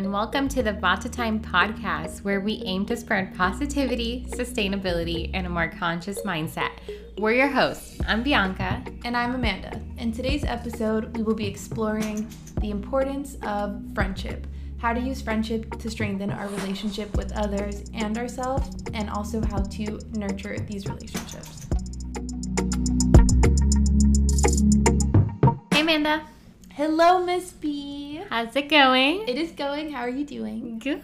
and welcome to the Vata Time podcast, where we aim to spread positivity, sustainability, and a more conscious mindset. We're your hosts. I'm Bianca. And I'm Amanda. In today's episode, we will be exploring the importance of friendship, how to use friendship to strengthen our relationship with others and ourselves, and also how to nurture these relationships. Hey, Amanda. Hello, Miss B. How's it going? It is going. How are you doing? Good.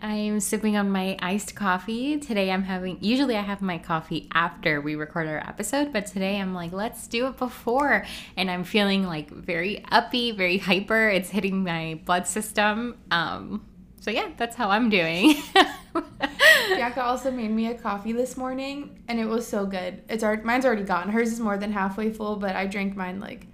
I'm sipping on my iced coffee. Today I'm having, usually I have my coffee after we record our episode, but today I'm like, let's do it before. And I'm feeling like very uppy, very hyper. It's hitting my blood system. Um, so yeah, that's how I'm doing. Bianca also made me a coffee this morning, and it was so good. It's already, mine's already gone. Hers is more than halfway full, but I drank mine like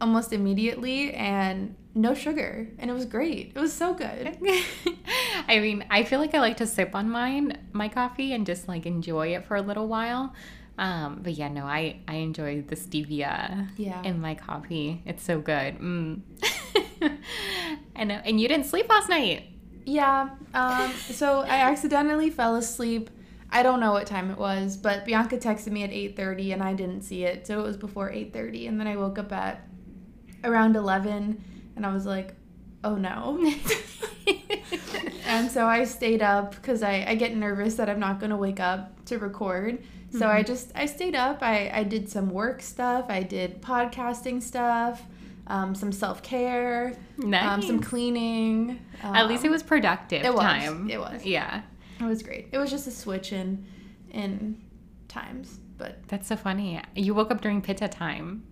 almost immediately and no sugar and it was great it was so good i mean i feel like i like to sip on mine my coffee and just like enjoy it for a little while um, but yeah no i i enjoy the stevia yeah. in my coffee it's so good mm. and and you didn't sleep last night yeah um, so i accidentally fell asleep I don't know what time it was, but Bianca texted me at 8:30 and I didn't see it. So it was before 8:30 and then I woke up at around 11 and I was like, oh no. and so I stayed up because I, I get nervous that I'm not going to wake up to record. So mm-hmm. I just, I stayed up. I, I did some work stuff. I did podcasting stuff, um, some self care, nice. um, some cleaning. Um, At least it was productive it was, time. It was. Yeah. It was great. It was just a switch in, in times. But that's so funny. You woke up during pitta time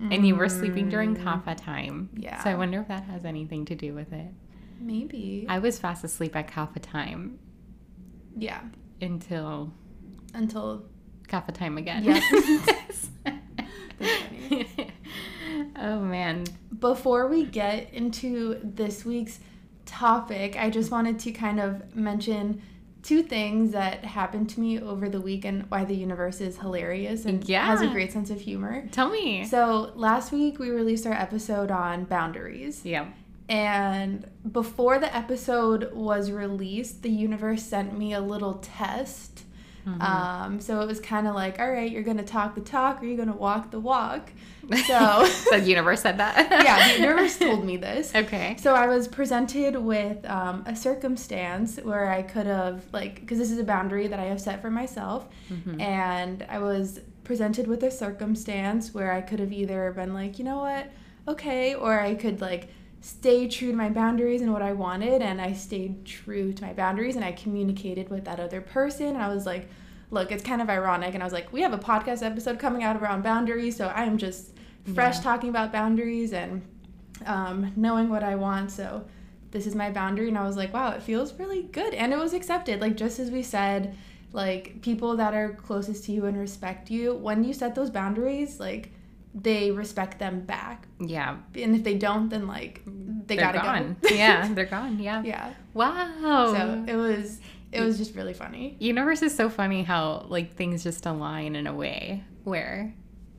and you were sleeping during mm. kapha time. Yeah. So I wonder if that has anything to do with it. Maybe. I was fast asleep at kapha time. Yeah. Until. Until. Kapha time again. Yes. oh man. Before we get into this week's topic, I just wanted to kind of mention two things that happened to me over the week and why the universe is hilarious and yeah. has a great sense of humor. Tell me. So last week we released our episode on boundaries. Yeah. And before the episode was released, the universe sent me a little test. Mm-hmm. Um, so it was kind of like, all right, you're going to talk the talk or you're going to walk the walk. So the universe said that. yeah, the universe told me this. Okay. So I was presented with um, a circumstance where I could have like because this is a boundary that I have set for myself, mm-hmm. and I was presented with a circumstance where I could have either been like, you know what, okay, or I could like stay true to my boundaries and what I wanted, and I stayed true to my boundaries, and I communicated with that other person, and I was like look, it's kind of ironic. And I was like, we have a podcast episode coming out around boundaries. So I'm just fresh yeah. talking about boundaries and um, knowing what I want. So this is my boundary. And I was like, wow, it feels really good. And it was accepted. Like, just as we said, like people that are closest to you and respect you, when you set those boundaries, like, they respect them back. Yeah. And if they don't, then like they they're gotta gone. go. yeah, they're gone. Yeah. Yeah. Wow. So it was it was just really funny. Universe is so funny how like things just align in a way where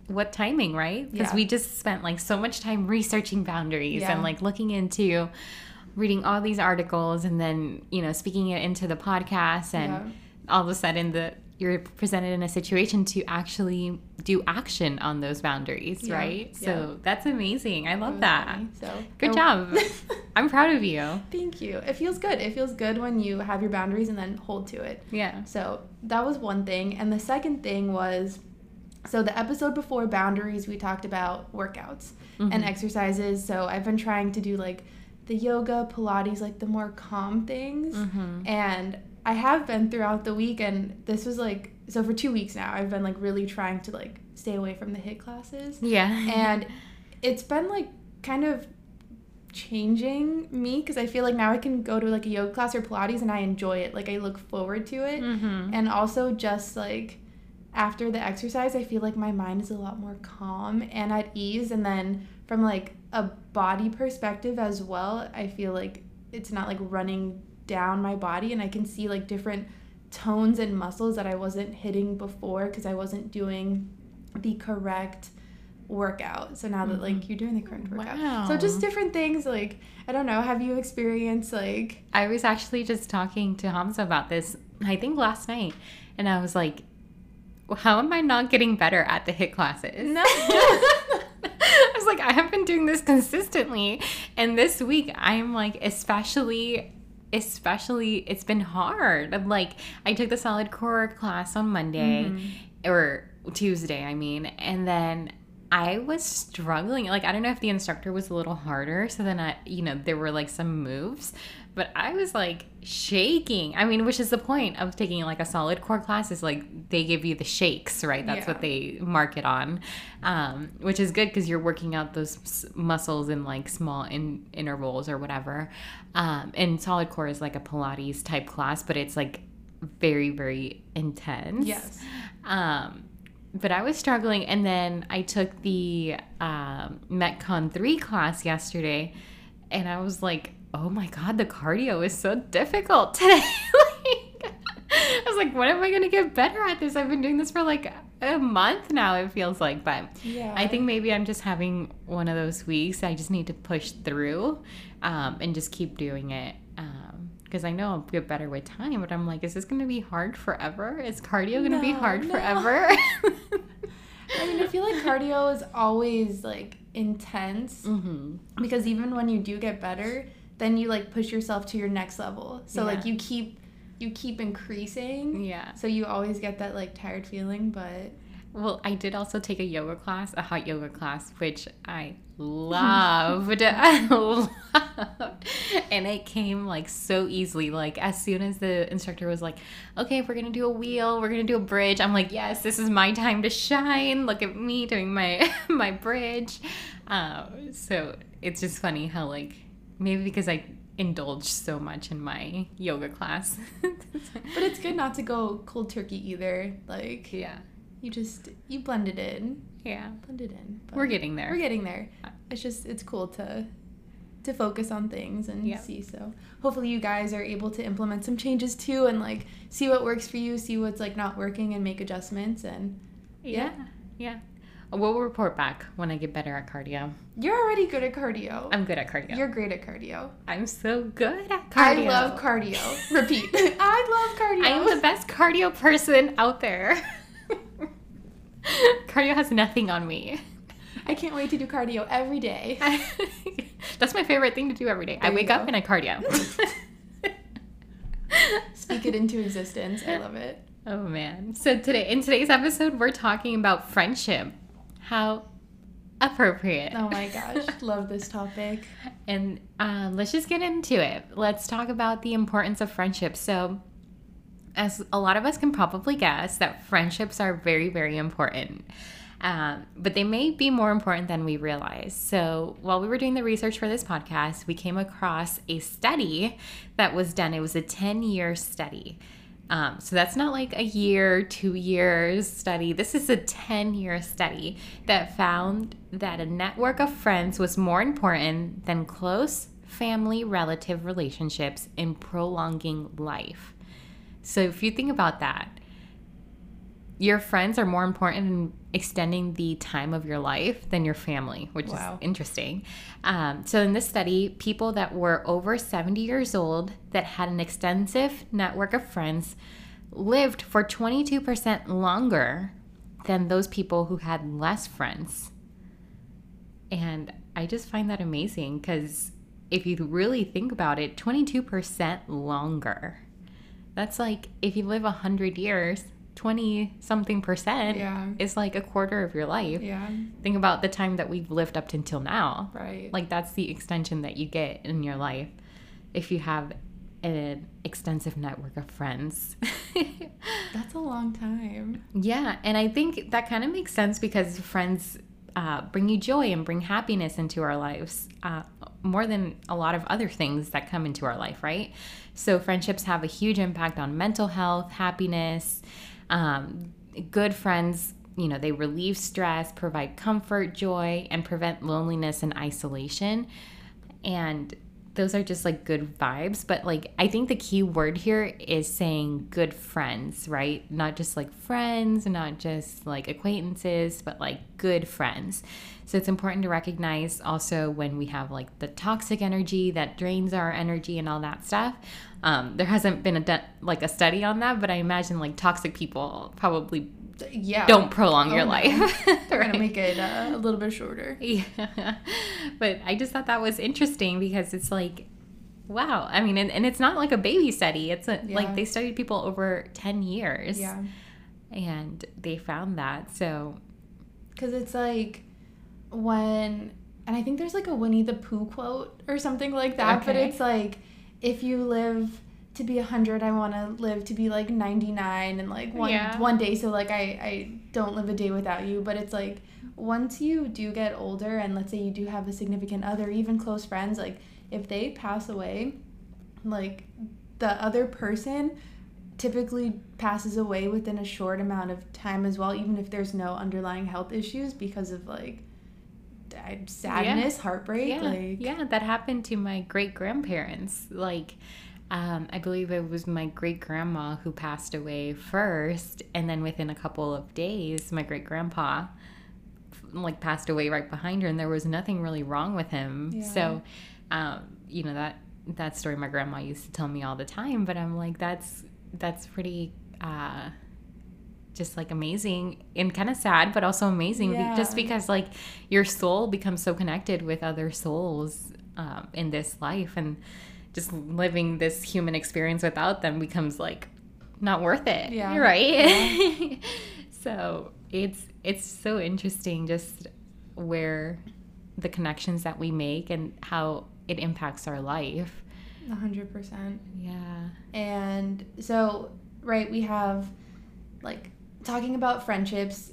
what timing, right? Because yeah. we just spent like so much time researching boundaries yeah. and like looking into reading all these articles and then, you know, speaking it into the podcast and yeah. all of a sudden the you're presented in a situation to actually do action on those boundaries, yeah, right? Yeah. So that's amazing. I love that. So good job. I'm proud of you. Thank you. It feels good. It feels good when you have your boundaries and then hold to it. Yeah. So that was one thing. And the second thing was so the episode before boundaries, we talked about workouts mm-hmm. and exercises. So I've been trying to do like the yoga, Pilates, like the more calm things. Mm-hmm. And I have been throughout the week, and this was like so for two weeks now. I've been like really trying to like stay away from the HIIT classes. Yeah, and it's been like kind of changing me because I feel like now I can go to like a yoga class or Pilates and I enjoy it. Like I look forward to it, mm-hmm. and also just like after the exercise, I feel like my mind is a lot more calm and at ease. And then from like a body perspective as well, I feel like it's not like running down my body and I can see like different tones and muscles that I wasn't hitting before because I wasn't doing the correct workout. So now that like mm-hmm. you're doing the correct workout. Wow. So just different things like I don't know, have you experienced like I was actually just talking to Hamza about this, I think last night, and I was like, how am I not getting better at the HIIT classes? No. I was like, I have been doing this consistently. And this week, I'm like, especially, especially, it's been hard. I'm like, I took the solid core class on Monday mm-hmm. or Tuesday, I mean, and then I was struggling. Like, I don't know if the instructor was a little harder. So then I, you know, there were like some moves, but I was like shaking. I mean, which is the point of taking like a solid core class is like they give you the shakes, right? That's Yeah. what they mark it on, um, which is good because you're working out those s- muscles in like small in- intervals or whatever. Um, and solid core is like a Pilates type class, but it's like very, very intense. Yes. Um, but I was struggling, and then I took the um, Metcon three class yesterday, and I was like, "Oh my god, the cardio is so difficult today." like, I was like, "When am I gonna get better at this?" I've been doing this for like a month now. It feels like, but Yeah. I think maybe I'm just having one of those weeks. I just need to push through, um, and just keep doing it. because I know I'll get better with time, but I'm like, is this going to be hard forever? Is cardio going to be hard no. forever? I mean, I feel like cardio is always like intense hmm because even when you do get better, then you like push yourself to your next level. So like you keep you keep increasing. Yeah. So you always get that like tired feeling, but Well, I did also take a yoga class, a hot yoga class, which I loved. I loved. And it came like so easily. Like as soon as the instructor was like, okay, we're gonna do a wheel, we're gonna do a bridge. I'm like, yes, this is my time to shine. Look at me doing my my bridge. Um, so it's just funny how like maybe because I indulge so much in my yoga class. but it's good not to go cold turkey either. Like yeah. you just you blend it in, Yeah. blend it in. We're getting there. We're getting there. Uh, it's just it's cool to to focus on things and Yeah. see. So hopefully you guys are able to implement some changes too and like see what works for you, see what's like not working and make adjustments and Yeah. Yeah. We'll report back when I get better at cardio. you're already good at cardio. I'm good at cardio. You're great at cardio. I'm so good at cardio. I love cardio. Repeat. I love cardio. I am the best cardio person out there. cardio has nothing on me. I can't wait to do cardio every day. That's my favorite thing to do every day. I There you wake up and I cardio. Speak it into existence. I love it. oh man. So today in today's episode we're talking about friendship. How appropriate. Oh my gosh, love this topic. And um, let's just get into it. Let's talk about the importance of friendship. So, as a lot of us can probably guess, that friendships are very, very important. Um, but they may be more important than we realize. So, while we were doing the research for this podcast, we came across a study that was done. It was a 10 year study. Um, so that's not like a year, two years study. This is a 10 year study that found that a network of friends was more important than close family relative relationships in prolonging life. So if you think about that, your friends are more important extending the time of your life than your family, which Wow. is interesting. Um, so, in this study, people that were over 70 years old that had an extensive network of friends lived for 22% longer than those people who had less friends. And I just find that amazing because if you really think about it, 22% longer. That's like if you live 100 years, 20 something percent Yeah. is like a quarter of your life. Yeah, Think about the time that we've lived up to until now. right. Like that's the extension that you get in your life if you have an extensive network of friends. That's a long time. yeah, and I think that kind of makes sense because friends uh, bring you joy and bring happiness into our lives uh, more than a lot of other things that come into our life, right? So, friendships have a huge impact on mental health, happiness. Um, good friends, you know, they relieve stress, provide comfort, joy, and prevent loneliness and isolation. And those are just like good vibes. But like, I think the key word here is saying good friends, right? Not just like friends, not just like acquaintances, but like good friends. So it's important to recognize also when we have like the toxic energy that drains our energy and all that stuff. Um, there hasn't been a like a study on that, but I imagine like toxic people probably yeah don't prolong Oh, your no. life. They're Right. gonna make it uh, a little bit shorter. Yeah. But I just thought that was interesting because it's like, wow. I mean, and, and it's not like a baby study. It's a, Yeah. like they studied people over 10 years. Yeah, And they found that. So, because it's like when, and I think there's like a Winnie the Pooh quote or something like that. But it's like if you live to be 100 i want to live to be like 99 and like one Yeah. one day so like i i don't live a day without you but it's like once you do get older and let's say you do have a significant other even close friends like if they pass away like the other person typically passes away within a short amount of time as well even if there's no underlying health issues because of like sadness heartbreak yeah. like yeah, that happened to my great grandparents. Like, um, I believe it was my great grandma who passed away first. And then within a couple of days, my great grandpa like passed away right behind her and there was nothing really wrong with him Yeah. so um, you know that that story my grandma used to tell me all the time but i'm like that's that's pretty uh just like amazing and kind of sad but also amazing be- just because like your soul becomes so connected with other souls um, in this life and just living this human experience without them becomes like not worth it Yeah. right? So it's it's so interesting just where the connections that we make and how it impacts our life. 100% yeah. And so, right, we have like talking about friendships,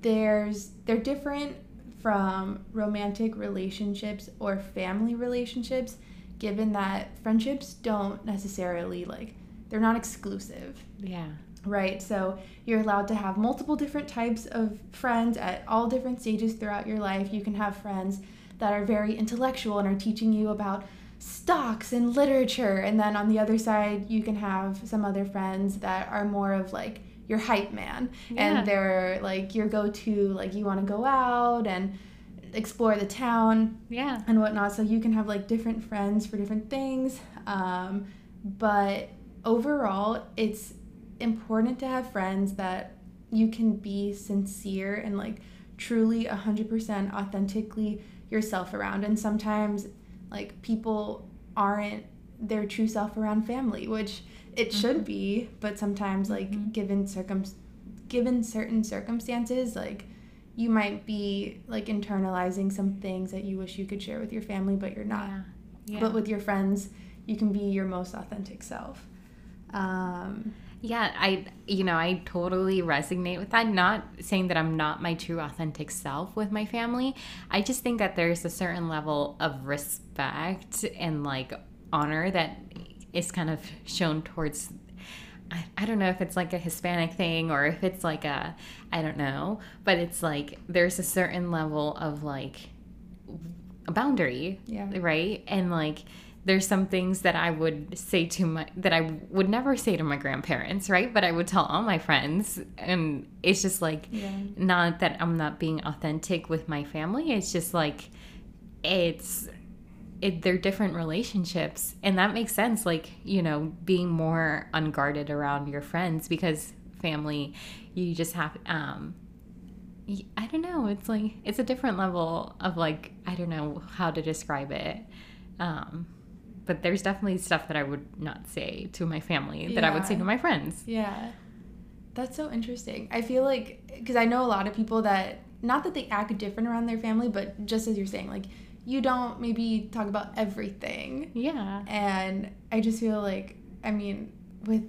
there's they're different from romantic relationships or family relationships given that friendships don't necessarily like they're not exclusive. yeah Right. So you're allowed to have multiple different types of friends at all different stages throughout your life. You can have friends that are very intellectual and are teaching you about stocks and literature. And then on the other side, you can have some other friends that are more of like your hype man. Yeah. And they're like your go to, like you want to go out and explore the town yeah and whatnot. So you can have like different friends for different things. Um, but overall, it's important to have friends that you can be sincere and like truly 100% authentically yourself around. And sometimes, like, people aren't their true self around family, which it should be, but sometimes, like, Mhm. given circum given certain circumstances, like, you might be like internalizing some things that you wish you could share with your family, but you're not. yeah, yeah. But with your friends, you can be your most authentic self. Um, Yeah, I you know, I totally resonate with that. Not saying that I'm not my true authentic self with my family. I just think that there's a certain level of respect and like honor that is kind of shown towards I, I don't know if it's like a Hispanic thing or if it's like a I don't know, but it's like there's a certain level of like a boundary yeah. right and like there's some things that i would say to my that i would never say to my grandparents right but i would tell all my friends and it's just like Yeah. not that i'm not being authentic with my family it's just like it's it, they're different relationships and that makes sense like you know being more unguarded around your friends because family you just have um I don't know. It's like it's a different level of like I don't know how to describe it. Um, but there's definitely stuff that I would not say to my family that I would say to my friends. Yeah. That's so interesting. I feel like, because I know a lot of people that, not that they act different around their family, but just as you're saying, like, you don't maybe talk about everything. Yeah. And I just feel like, I mean, with,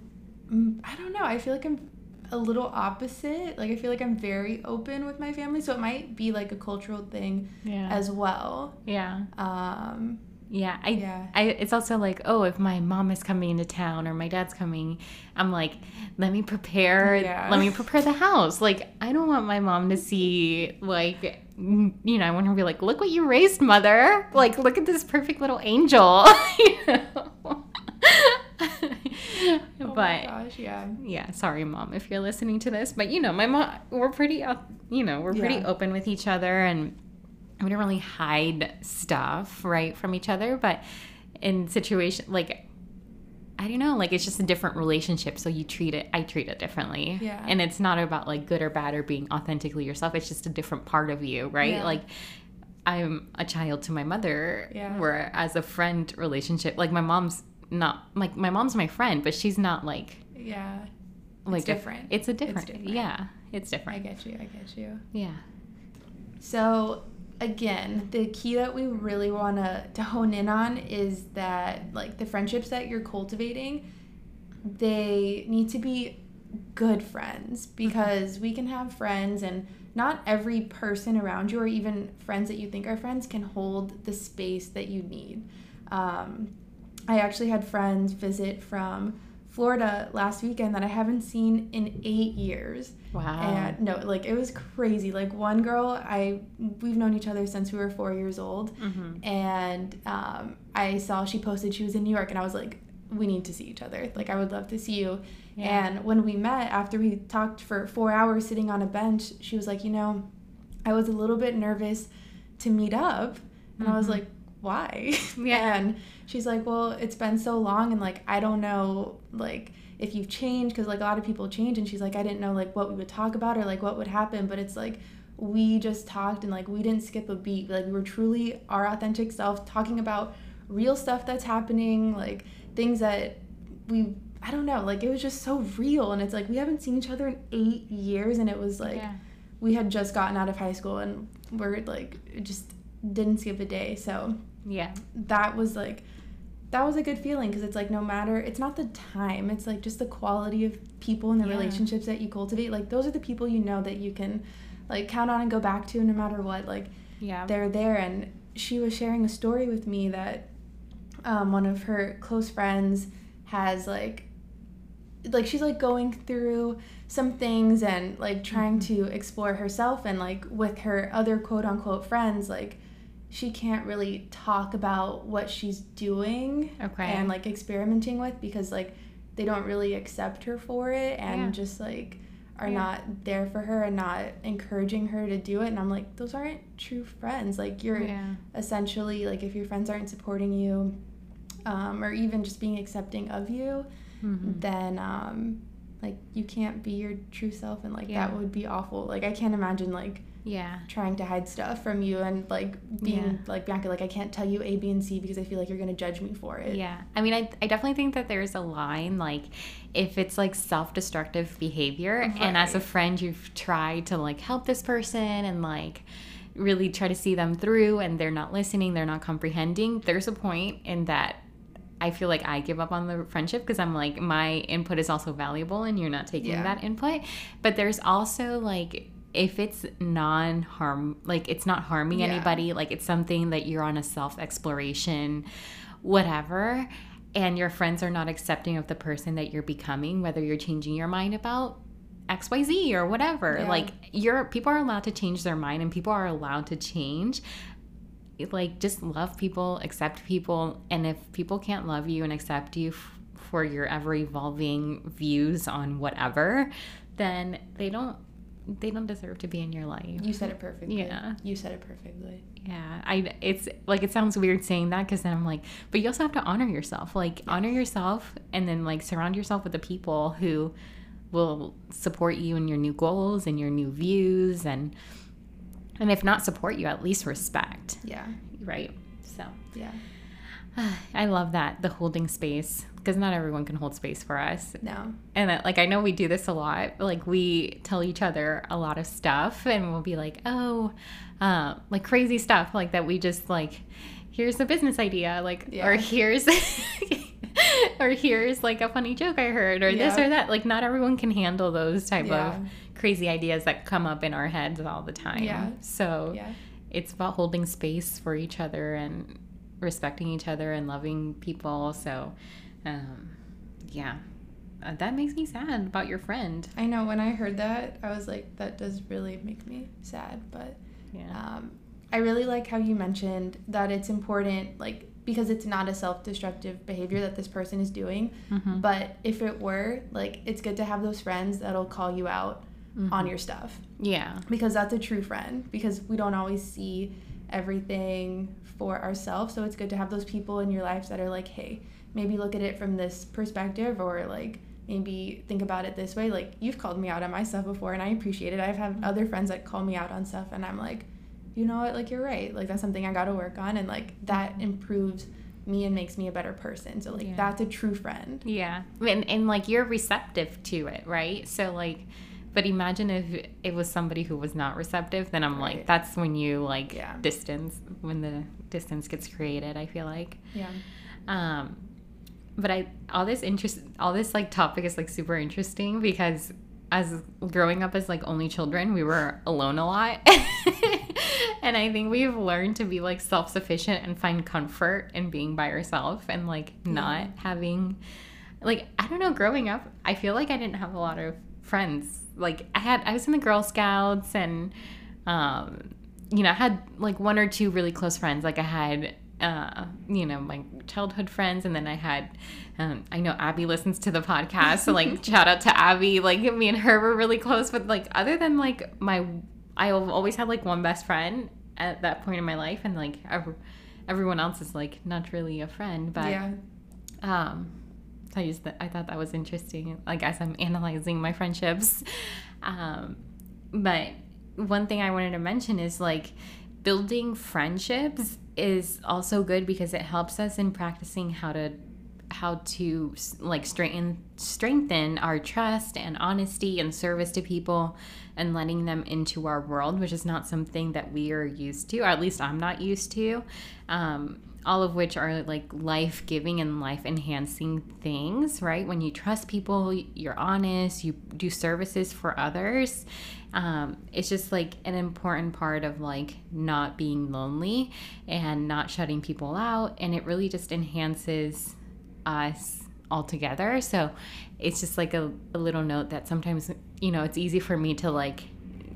mm, I don't know, I feel like I'm a little opposite. Like, I feel like I'm very open with my family. So it might be like a cultural thing Yeah. as well. yeah. Um, Yeah, I, Yeah. I, it's also like, oh, if my mom is coming into town or my dad's coming, I'm like, let me prepare, Yeah. let me prepare the house. Like, I don't want my mom to see, like, you know, I want her to be like, look what you raised, mother. Like, look at this perfect little angel. you know? Oh my but gosh, yeah. yeah, sorry, mom, if you're listening to this. But you know, my mom, we're pretty, uh, you know, we're pretty Yeah. open with each other, and we don't really hide stuff right from each other. But in situation like, I don't know, like it's just a different relationship, so you treat it. I treat it differently. Yeah. and it's not about like good or bad or being authentically yourself. It's just a different part of you, right? Yeah. Like. I'm a child to my mother, Yeah. where as a friend relationship, like my mom's not like my mom's my friend, but she's not like Yeah. like It's a- different. It's a different, different. yeah. It's different. I get you. I get you. Yeah. So again, the key that we really want to to hone in on is that like the friendships that you're cultivating, they need to be good friends because we can have friends and not every person around you or even friends that you think are friends can hold the space that you need. Um, I actually had friends visit from Florida last weekend that I haven't seen in eight years. Wow. And no, like it was crazy. Like one girl, I we've known each other since we were four years old, mm-hmm. and um, I saw she posted she was in New York, and I was like, we need to see each other. Like I would love to see you. Yeah. And when we met after we talked for four hours sitting on a bench, she was like, you know, I was a little bit nervous to meet up, and I was Mhm. like, why? Yeah. and she's like, well, it's been so long, and like I don't know, like if you've changed because like a lot of people change and she's like i didn't know like what we would talk about or like what would happen but it's like we just talked and like we didn't skip a beat like we were truly our authentic self talking about real stuff that's happening like things that we i don't know like it was just so real and it's like we haven't seen each other in eight years and it was like yeah. we had just gotten out of high school and we're like just didn't skip a day so Yeah. that was like that was a good feeling because it's like no matter it's not the time it's like just the quality of people and the Yeah. relationships that you cultivate like those are the people you know that you can like count on and go back to no matter what like Yeah. they're there and she was sharing a story with me that um, one of her close friends has like like she's like going through some things and like trying Mhm. to explore herself and like with her other quote unquote friends like she can't really talk about what she's doing Okay. and like experimenting with because like they don't really accept her for it and Yeah. just like are Yeah. not there for her and not encouraging her to do it and I'm like those aren't true friends like you're yeah. essentially like if your friends aren't supporting you um, or even just being accepting of you Mhm. then um, like you can't be your true self and like that would be awful like I can't imagine like Yeah. trying to hide stuff from you and like being Yeah. like Bianca like I can't tell you A B and C because I feel like you're gonna judge me for it Yeah. I mean, I, I definitely think that there's a line like if it's like self destructive behavior, and as a friend, you've tried to like help this person and like really try to see them through, and they're not listening, they're not comprehending, there's a point in that. I feel like I give up on the friendship because I'm like, my input is also valuable and you're not taking Yeah. that input. But there's also like, if it's non harm, like it's not harming Yeah. anybody, like it's something that you're on a self exploration, whatever, and your friends are not accepting of the person that you're becoming, whether you're changing your mind about XYZ or whatever. Yeah. Like you're people are allowed to change their mind and people are allowed to change. Like just love people, accept people, and if people can't love you and accept you f- for your ever evolving views on whatever, then they don't they don't deserve to be in your life. you said it perfectly Yeah. you said it perfectly Yeah, I it's like it sounds weird saying that because then I'm like, but you also have to honor yourself. Like honor yourself, and then like surround yourself with the people who will support you in your new goals and your new views, and and if not support you, at least respect. yeah Right. So yeah I love that the holding space because not everyone can hold space for us no and that, like I know we do this a lot. Like we tell each other a lot of stuff, and we'll be like, "Oh, uh, like crazy stuff like that." We just like, here's a business idea, like, or here's, or here's like a funny joke I heard, or this or that. Like, not everyone can handle those type Yeah. of crazy ideas that come up in our heads all the time. Yeah. So yeah it's about holding space for each other and respecting each other and loving people. So, um, yeah, uh, that makes me sad about your friend. I know when I heard that, I was like, that does really make me sad. But Yeah. um, I really like how you mentioned that it's important, like, because it's not a self destructive behavior that this person is doing. Mhm. But if it were, like, it's good to have those friends that'll call you out on your stuff yeah. because that's a true friend because we don't always see everything for ourselves. So it's good to have those people in your life that are like, hey, maybe look at it from this perspective or like maybe think about it this way. Like you've called me out on my stuff before and I appreciate it. I've had other friends that call me out on stuff and I'm like, you know what, like you're right. Like that's something I gotta work on and like that improves me and makes me a better person. So like Yeah. that's a true friend. Yeah. And, and like you're receptive to it, right? So, like, but imagine if it was somebody who was not receptive, then I'm like, that's when you like Yeah. distance, when the distance gets created, I feel like. Yeah. Um, but I all this interest all this like topic is like super interesting because as growing up as like only children, we were alone a lot. and I think we've learned to be like self-sufficient and find comfort in being by yourself and like not having like I don't know, growing up, I feel like I didn't have a lot of friends. Like I had I was in the Girl Scouts and um you know, I had like one or two really close friends. Like I had uh, you know, my childhood friends, and then I had, um, I know Abby listens to the podcast, so like shout out to Abby. Like me and her were really close, but like other than like my, I've always had like one best friend at that point in my life, and like ev- everyone else is like not really a friend, but yeah. um so I just I thought that was interesting like as I'm analyzing my friendships um but one thing I wanted to mention is like building friendships is also good because it helps us in practicing how to how to like strengthen strengthen our trust and honesty and service to people and letting them into our world which is not something that we are used to or at least i'm not used to. Um, all of which are like life giving and life enhancing things, right? When you trust people, you're honest, you do services for others. Um, it's just like an important part of like not being lonely and not shutting people out. And it really just enhances us altogether. So it's just like a, a little note that sometimes, you know, it's easy for me to like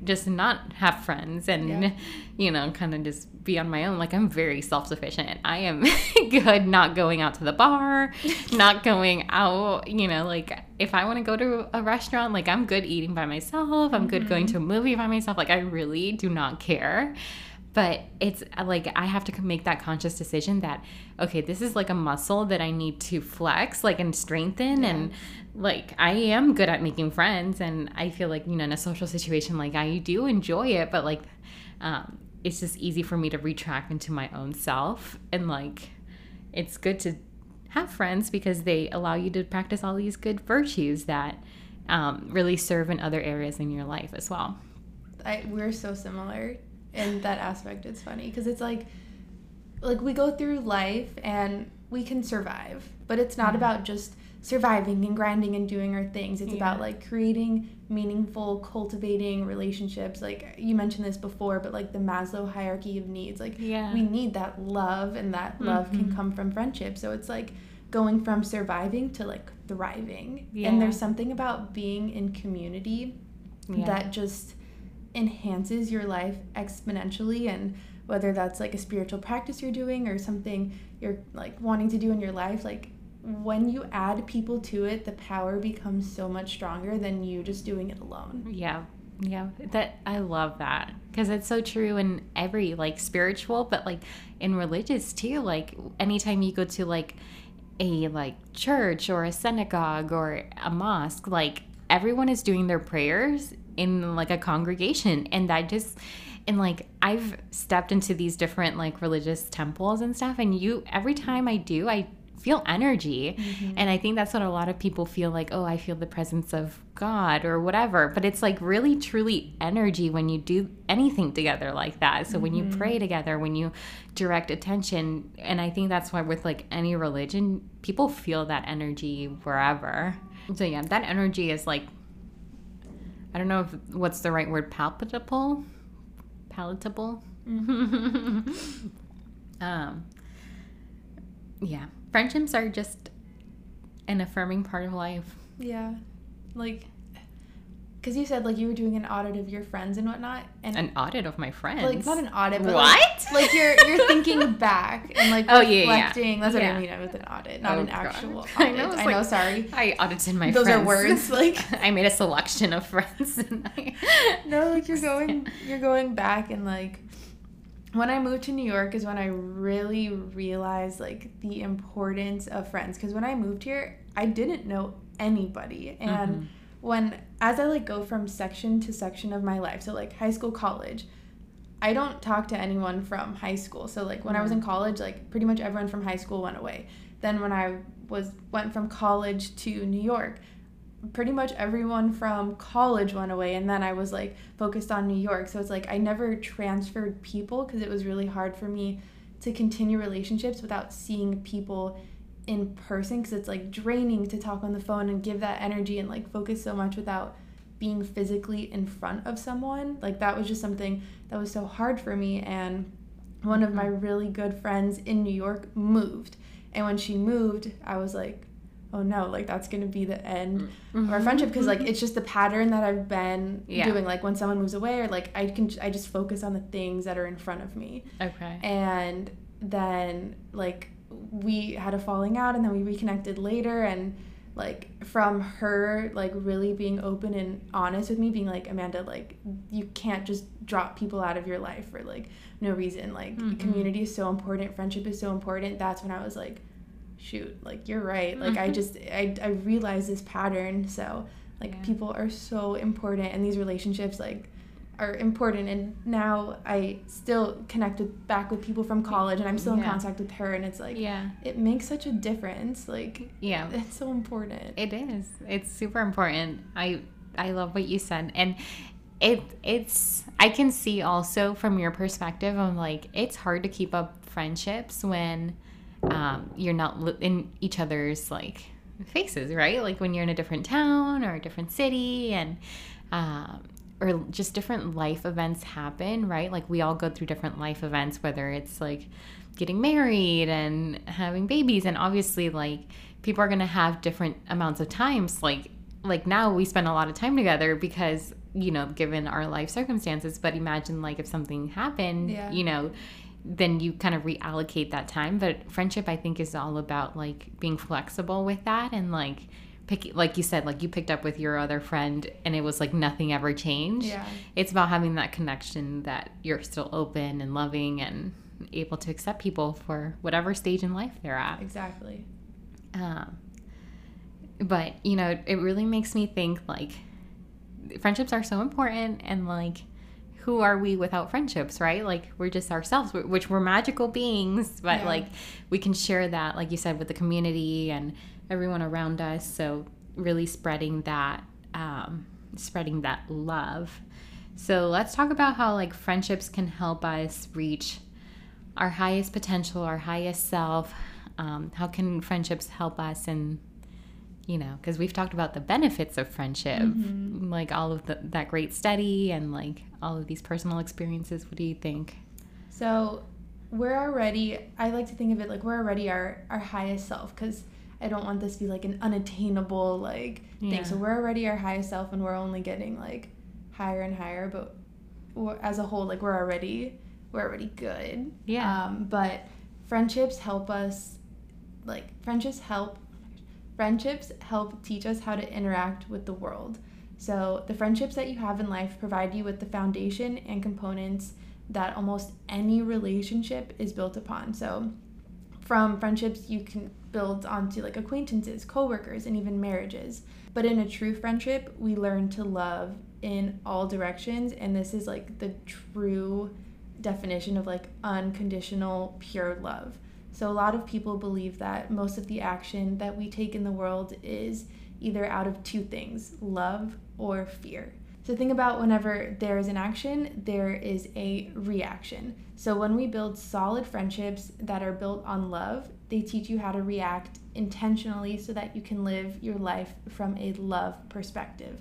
just not have friends and Yeah. you know kind of just be on my own. Like i'm very self-sufficient. I am good not going out to the bar not going out you know like if i want to go to a restaurant like i'm good eating by myself. I'm good going mm-hmm. to a movie by myself. Like i really do not care but it's uh, like i have to make that conscious decision that okay this is like a muscle that i need to flex like and strengthen and like i am good at making friends and i feel like you know in a social situation like i do enjoy it but like um, it's just easy for me to retract into my own self and like it's good to have friends because they allow you to practice all these good virtues that um, really serve in other areas in your life as well. I, we're so similar in that aspect. It's funny because it's like, like we go through life and we can survive, but it's not about just surviving and grinding and doing our things. It's about like creating meaningful, cultivating relationships. Like you mentioned this before, but like the Maslow hierarchy of needs. Like Yeah. we need that love, and that love can Mhm. come from friendship. So it's like going from surviving to like thriving. Yeah. And there's something about being in community Yeah. that just enhances your life exponentially and whether that's like a spiritual practice you're doing or something you're like wanting to do in your life like when you add people to it the power becomes so much stronger than you just doing it alone Yeah. Yeah. That I love that because it's so true in every like spiritual, but like in religious too. Like anytime you go to like a like church or a synagogue or a mosque, like everyone is doing their prayers in like a congregation. And that just and like I've stepped into these different like religious temples and stuff. And you every time I do I feel energy. Mm-hmm. And I think that's what a lot of people feel like oh I feel the presence of God or whatever. But it's like really truly energy when you do anything together like that. So when you mm-hmm. pray together when you direct attention. And I think that's why with like any religion people feel that energy wherever. So yeah that energy is like I don't know if what's the right word palpable palatable um Yeah. Friendships are just an affirming part of life. Yeah. Like, because you said like you were doing an audit of your friends and whatnot, and An audit of my friends. like not an audit, but What? Like, like you're you're thinking back and like Oh, yeah, yeah. reflecting. That's what Yeah. I mean with an audit, not Oh, an God. actual audit. I know, I like- know. Sorry. I audited my Those friends. are words, like- I made a selection of friends. And I, No, like you're going you're going back and like when I moved to New York is when I really realized like the importance of friends because when I moved here I didn't know anybody and Mhm. When as I like go from section to section of my life so like high school college I don't talk to anyone from high school. So like when I was in mm. college like pretty much everyone from high school went away. Then when I was went from college to New York pretty much everyone from college went away and then I was like focused on New York. So it's like I never transferred people because it was really hard for me to continue relationships without seeing people in person because it's like draining to talk on the phone and give that energy and like focus so much without being physically in front of someone. Like that was just something that was so hard for me and one of my mm-hmm. really good friends in New York moved. And when she moved, I was like, oh no, like that's to be the end of our mm-hmm. friendship because like mm-hmm. it's just the pattern that I've been Yeah. doing like when someone moves away or like I can I just focus on the things that are in front of me. Okay. And then like we had a falling out and then we reconnected later and like from her like really being open and honest with me being like Amanda like you can't just drop people out of your life for like no reason like Mhm. community is so important friendship is so important that's when I was like shoot like you're right like I Mhm. just I, I realized this pattern so like Yeah. people are so important and these relationships like are important and now I still connect with back with people from college and I'm still in Yeah. contact with her and it's like yeah. it makes such a difference like Yeah. it's so important It is. It's super important. I I love what you said, and it it's I can see also from your perspective of like it's hard to keep up friendships when um, you're not li- in each other's like faces, right? Like when you're in a different town or a different city, and um, or just different life events happen, right? Like we all go through different life events, whether it's like getting married and having babies, and obviously like people are gonna have different amounts of times. Like like now we spend a lot of time together because you know given our life circumstances. But imagine like if something happened, Yeah. you know. Then you kind of reallocate that time, but friendship I think is all about like being flexible with that and like pick like you said like you picked up with your other friend and it was like nothing ever changed. Yeah. It's about having that connection that you're still open and loving and able to accept people for whatever stage in life they're at. Exactly. Um, but you know it really makes me think like friendships are so important and like who are we without friendships right? Like we're just ourselves which we're magical beings but Yeah. like we can share that like you said with the community and everyone around us so really spreading that um, spreading that love. So let's talk about how like friendships can help us reach our highest potential our highest self. Um, how can friendships help us and you know because we've talked about the benefits of friendship Mm-hmm. like all of the, that great study and like all of these personal experiences. What do you think? So we're already I like to think of it like we're already our our highest self because I don't want this to be like an unattainable like Yeah. thing. So we're already our highest self and we're only getting like higher and higher. But as a whole, like we're already we're already good. Yeah. Um, but friendships help us like friendships help friendships help teach us how to interact with the world. So the friendships that you have in life provide you with the foundation and components that almost any relationship is built upon. So from friendships you can build onto like acquaintances, coworkers, and even marriages. But in a true friendship, we learn to love in all directions and this is like the true definition of like unconditional pure love. So a lot of people believe that most of the action that we take in the world is either out of two things, love or fear. So think about whenever there is an action, there is a reaction. So when we build solid friendships that are built on love, they teach you how to react intentionally so that you can live your life from a love perspective.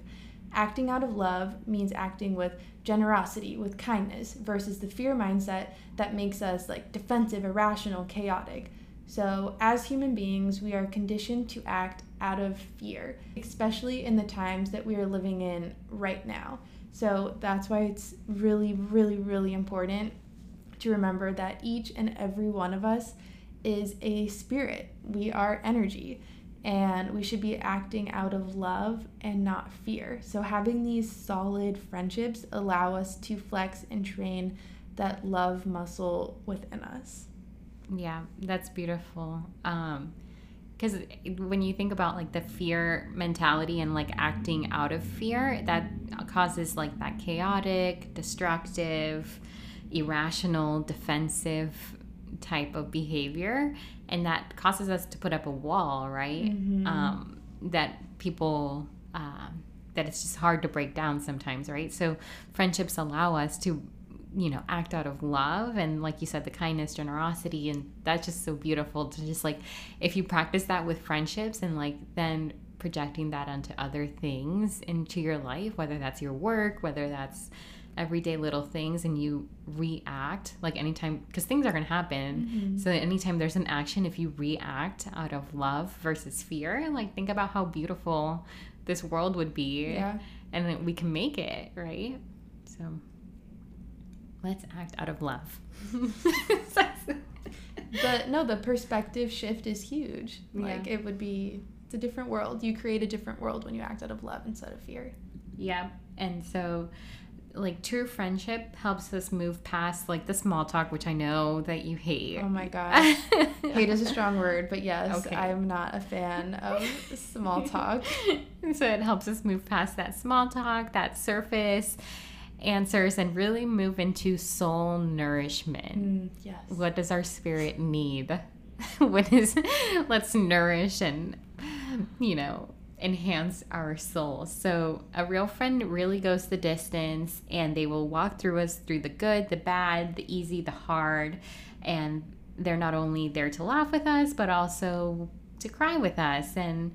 Acting out of love means acting with generosity, with kindness, versus the fear mindset that makes us like defensive, irrational, chaotic. So, as human beings, we are conditioned to act out of fear, especially in the times that we are living in right now. So, that's why it's really, really, really important to remember that each and every one of us is a spirit. We are energy and we should be acting out of love and not fear. So, having these solid friendships allow us to flex and train that love muscle within us. Yeah, that's beautiful. Um, because when you think about like the fear mentality and like acting out of fear that causes like that chaotic destructive irrational defensive type of behavior and that causes us to put up a wall right mm-hmm. um, that people uh, that it's just hard to break down sometimes right so friendships allow us to you know act out of love and like you said the kindness generosity and that's just so beautiful to just like if you practice that with friendships and like then projecting that onto other things into your life whether that's your work whether that's everyday little things and you react like anytime because things are going to happen. Mm-hmm. so anytime there's an action if you react out of love versus fear like think about how beautiful this world would be yeah. and we can make it right? So let's act out of love. But no the perspective shift is huge. Like yeah. it would be it's a different world. You create a different world when you act out of love instead of fear. Yeah and so like true friendship helps us move past like the small talk which i know that you hate. Oh my god hate is a strong word but yes okay. i'm not a fan of small talk. So it helps us move past that small talk that surface answers and really move into soul nourishment. Mm, yes. What does our spirit need? What is let's nourish and you know enhance our souls. So, a real friend really goes the distance and they will walk through us through the good, the bad, the easy, the hard. And they're not only there to laugh with us, but also to cry with us. And,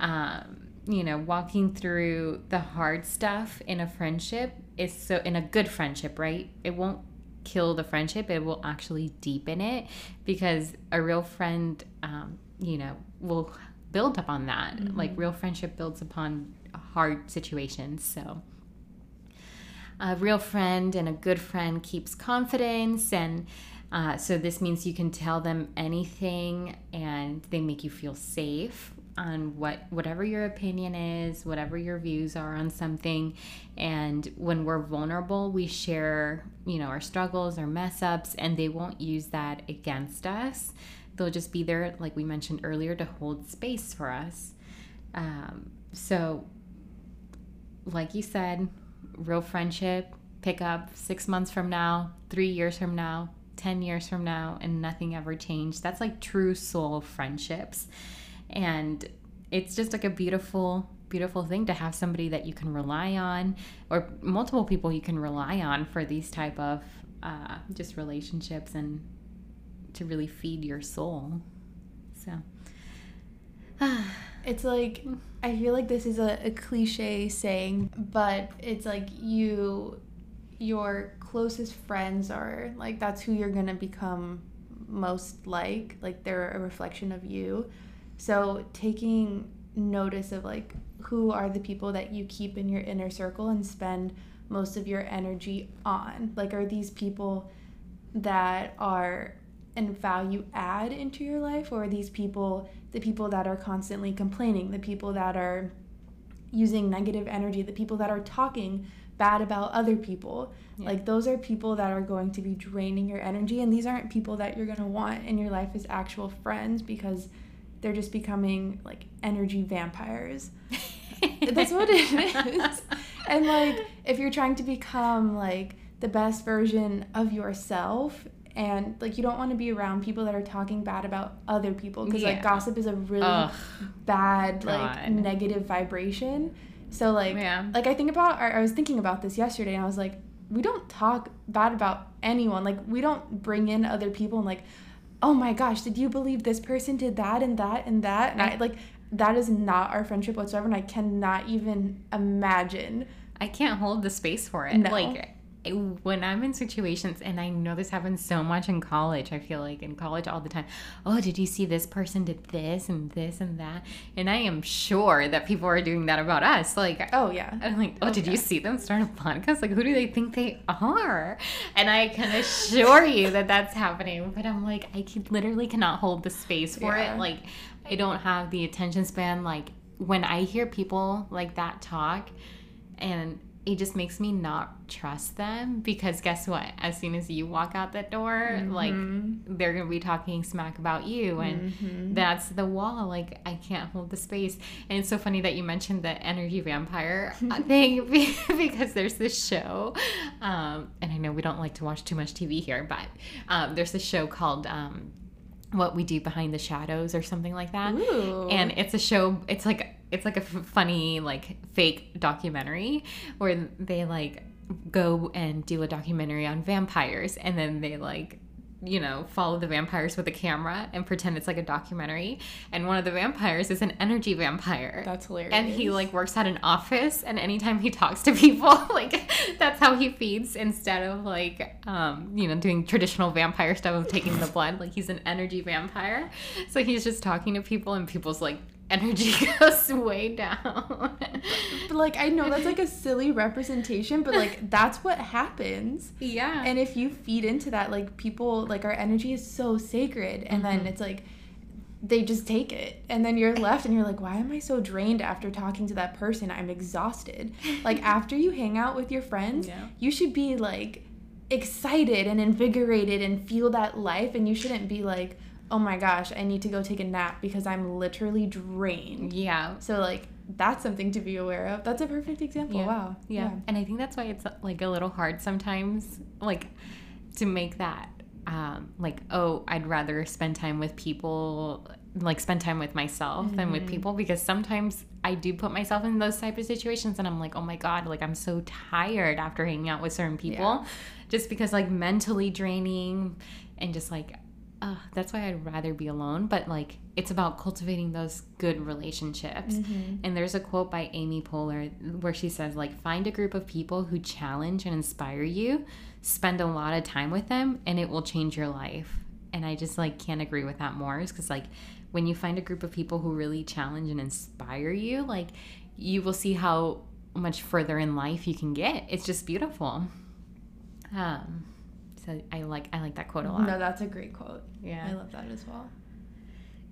um, you know, walking through the hard stuff in a friendship is so, in a good friendship, right? It won't kill the friendship, it will actually deepen it because a real friend, um, you know, will build upon that. Mm-hmm. Like real friendship builds upon hard situations. So a real friend and a good friend keeps confidence and uh, so this means you can tell them anything and they make you feel safe on what whatever your opinion is whatever your views are on something and when we're vulnerable we share you know our struggles our mess ups and they won't use that against us they'll just be there, like we mentioned earlier, to hold space for us. Um, so, like you said, real friendship, pick up six months from now, three years from now, 10 years from now, and nothing ever changed. That's like true soul friendships. And it's just like a beautiful, beautiful thing to have somebody that you can rely on or multiple people you can rely on for these type of uh, just relationships and to really feed your soul. So it's like I feel like this is a, a cliche saying, but it's like you your closest friends are like that's who you're gonna become most like. Like they're a reflection of you. So taking notice of like who are the people that you keep in your inner circle and spend most of your energy on. Like are these people that are and value add into your life or are these people the people that are constantly complaining the people that are using negative energy the people that are talking bad about other people? Yeah. like those are people that are going to be draining your energy and these aren't people that you're going to want in your life as actual friends because they're just becoming like energy vampires. That's what it is. And like if you're trying to become like the best version of yourself and like you don't want to be around people that are talking bad about other people because yeah. like gossip is a really Ugh. bad God. like negative vibration so like yeah. like i think about i was thinking about this yesterday and i was like we don't talk bad about anyone like we don't bring in other people and like oh my gosh did you believe this person did that and that and that and i mm. like that is not our friendship whatsoever and i cannot even imagine i can't hold the space for it no. like when I'm in situations, and I know this happens so much in college, I feel like in college all the time, oh, did you see this person did this and this and that? And I am sure that people are doing that about us. Like, oh, yeah. I'm like, oh, oh did yeah. you see them start a podcast? Like, who do they think they are? And I can assure you that that's happening. But I'm like, I can, literally cannot hold the space for yeah. it. Like, I don't have the attention span. Like, when I hear people like that talk, and it just makes me not trust them because guess what as soon as you walk out that door mm-hmm. like they're gonna be talking smack about you and mm-hmm. that's the wall like i can't hold the space and it's so funny that you mentioned the energy vampire thing because there's this show um, and i know we don't like to watch too much tv here but um, there's this show called um, what we do behind the shadows or something like that Ooh. and it's a show it's like it's like a f- funny like fake documentary where they like go and do a documentary on vampires and then they like you know, follow the vampires with a camera and pretend it's like a documentary. And one of the vampires is an energy vampire. That's hilarious. And he like works at an office and anytime he talks to people, like that's how he feeds instead of like um, you know, doing traditional vampire stuff of taking the blood. Like he's an energy vampire. So he's just talking to people and people's like energy goes way down. but like I know that's like a silly representation, but like that's what happens. Yeah. And if you feed into that, like people like our energy is so sacred and mm-hmm. then it's like they just take it and then you're left and you're like why am i so drained after talking to that person i'm exhausted like after you hang out with your friends yeah. you should be like excited and invigorated and feel that life and you shouldn't be like oh my gosh, I need to go take a nap because I'm literally drained. Yeah. So like that's something to be aware of. That's a perfect example. Yeah. Wow. Yeah. yeah. And I think that's why it's like a little hard sometimes like to make that um like oh, I'd rather spend time with people like spend time with myself mm-hmm. than with mm-hmm. people because sometimes I do put myself in those type of situations and I'm like, "Oh my god, like I'm so tired after hanging out with certain people." Yeah. Just because like mentally draining and just like uh, that's why I'd rather be alone. But like, it's about cultivating those good relationships. Mm-hmm. And there's a quote by Amy Poehler where she says, like, find a group of people who challenge and inspire you, spend a lot of time with them, and it will change your life. And I just like can't agree with that more. Because like, when you find a group of people who really challenge and inspire you, like, you will see how much further in life you can get. It's just beautiful. Um, so I like I like that quote a lot. No, that's a great quote. Yeah. I love that as well.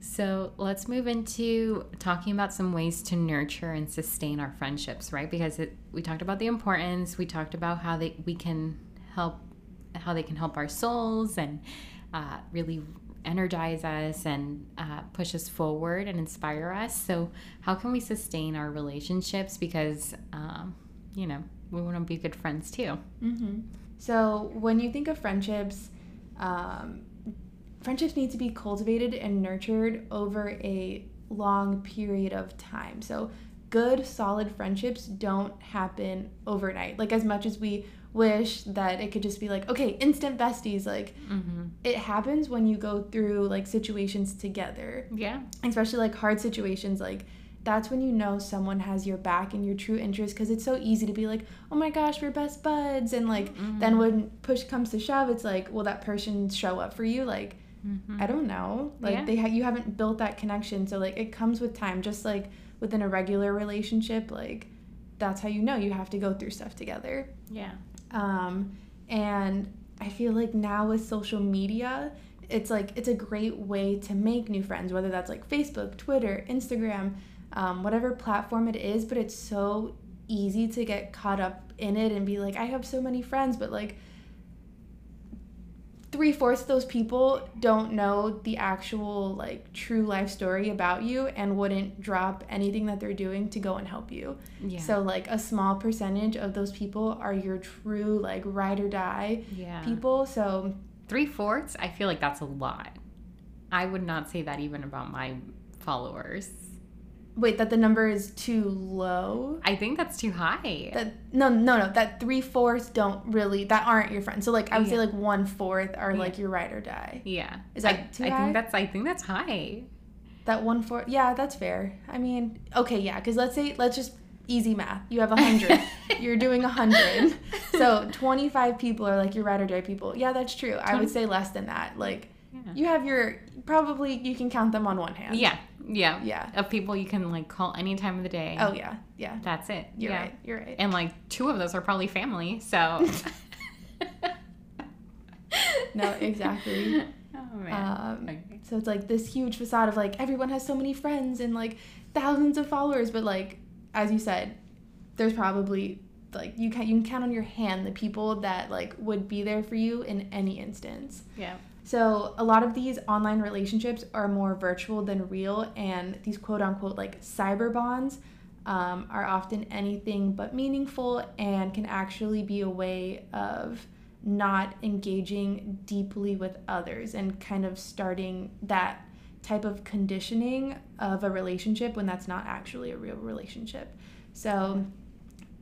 So let's move into talking about some ways to nurture and sustain our friendships, right? Because it, we talked about the importance, we talked about how they we can help, how they can help our souls and uh, really energize us and uh, push us forward and inspire us. So how can we sustain our relationships? Because um, you know we want to be good friends too. Mm-hmm. So when you think of friendships, um, friendships need to be cultivated and nurtured over a long period of time. So good, solid friendships don't happen overnight. Like as much as we wish that it could just be like, okay, instant besties, like mm-hmm. it happens when you go through like situations together. Yeah. Especially like hard situations like that's when you know someone has your back and your true interest because it's so easy to be like oh my gosh we're best buds and like mm-hmm. then when push comes to shove it's like will that person show up for you like mm-hmm. i don't know like yeah. they ha- you haven't built that connection so like it comes with time just like within a regular relationship like that's how you know you have to go through stuff together yeah um and i feel like now with social media it's like it's a great way to make new friends whether that's like facebook twitter instagram um, whatever platform it is, but it's so easy to get caught up in it and be like, I have so many friends, but like three fourths of those people don't know the actual like true life story about you and wouldn't drop anything that they're doing to go and help you. Yeah. So like a small percentage of those people are your true like ride or die yeah. people. So three fourths, I feel like that's a lot. I would not say that even about my followers. Wait, that the number is too low? I think that's too high. That no, no, no. That three fourths don't really that aren't your friends. So like I would yeah. say like one fourth are yeah. like your ride or die. Yeah. Is that I, too I high? think that's I think that's high. That one fourth. Yeah, that's fair. I mean, okay, yeah. Because let's say let's just easy math. You have a hundred. You're doing a hundred. so 25 people are like your ride or die people. Yeah, that's true. I would say less than that. Like Yeah. you have your probably you can count them on one hand. Yeah, yeah, Yeah. Of people you can like call any time of the day. Oh yeah. Yeah. that's it. You're yeah. right. You're right. And like two of those are probably family. So. No, exactly. oh man. Um, Okay. So it's like this huge facade of like everyone has so many friends and like thousands of followers, but like as you said, there's probably like you can you can count on your hand the people that like would be there for you in any instance. Yeah. So a lot of these online relationships are more virtual than real, and these quote unquote like cyber bonds um, are often anything but meaningful and can actually be a way of not engaging deeply with others and kind of starting that type of conditioning of a relationship when that's not actually a real relationship. So,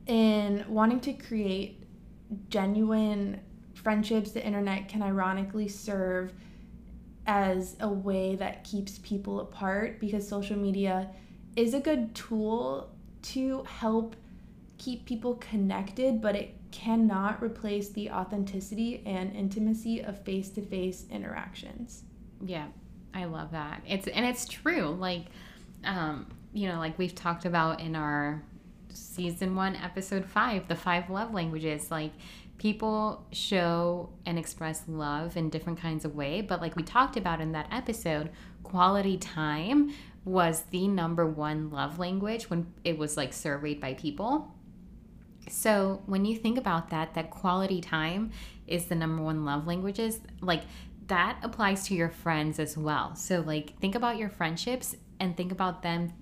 in wanting to create genuine friendships, the internet can ironically serve as a way that keeps people apart because social media is a good tool to help keep people connected, but it cannot replace the authenticity and intimacy of face to face interactions. Yeah, I love that. It's and it's true. Like, um, you know, like we've talked about in our season one, episode five, the five love languages. Like, people show and express love in different kinds of way. But like we talked about in that episode, quality time was the number one love language when it was like surveyed by people. So when you think about that, that quality time is the number one love languages, like that applies to your friends as well. So like think about your friendships and think about them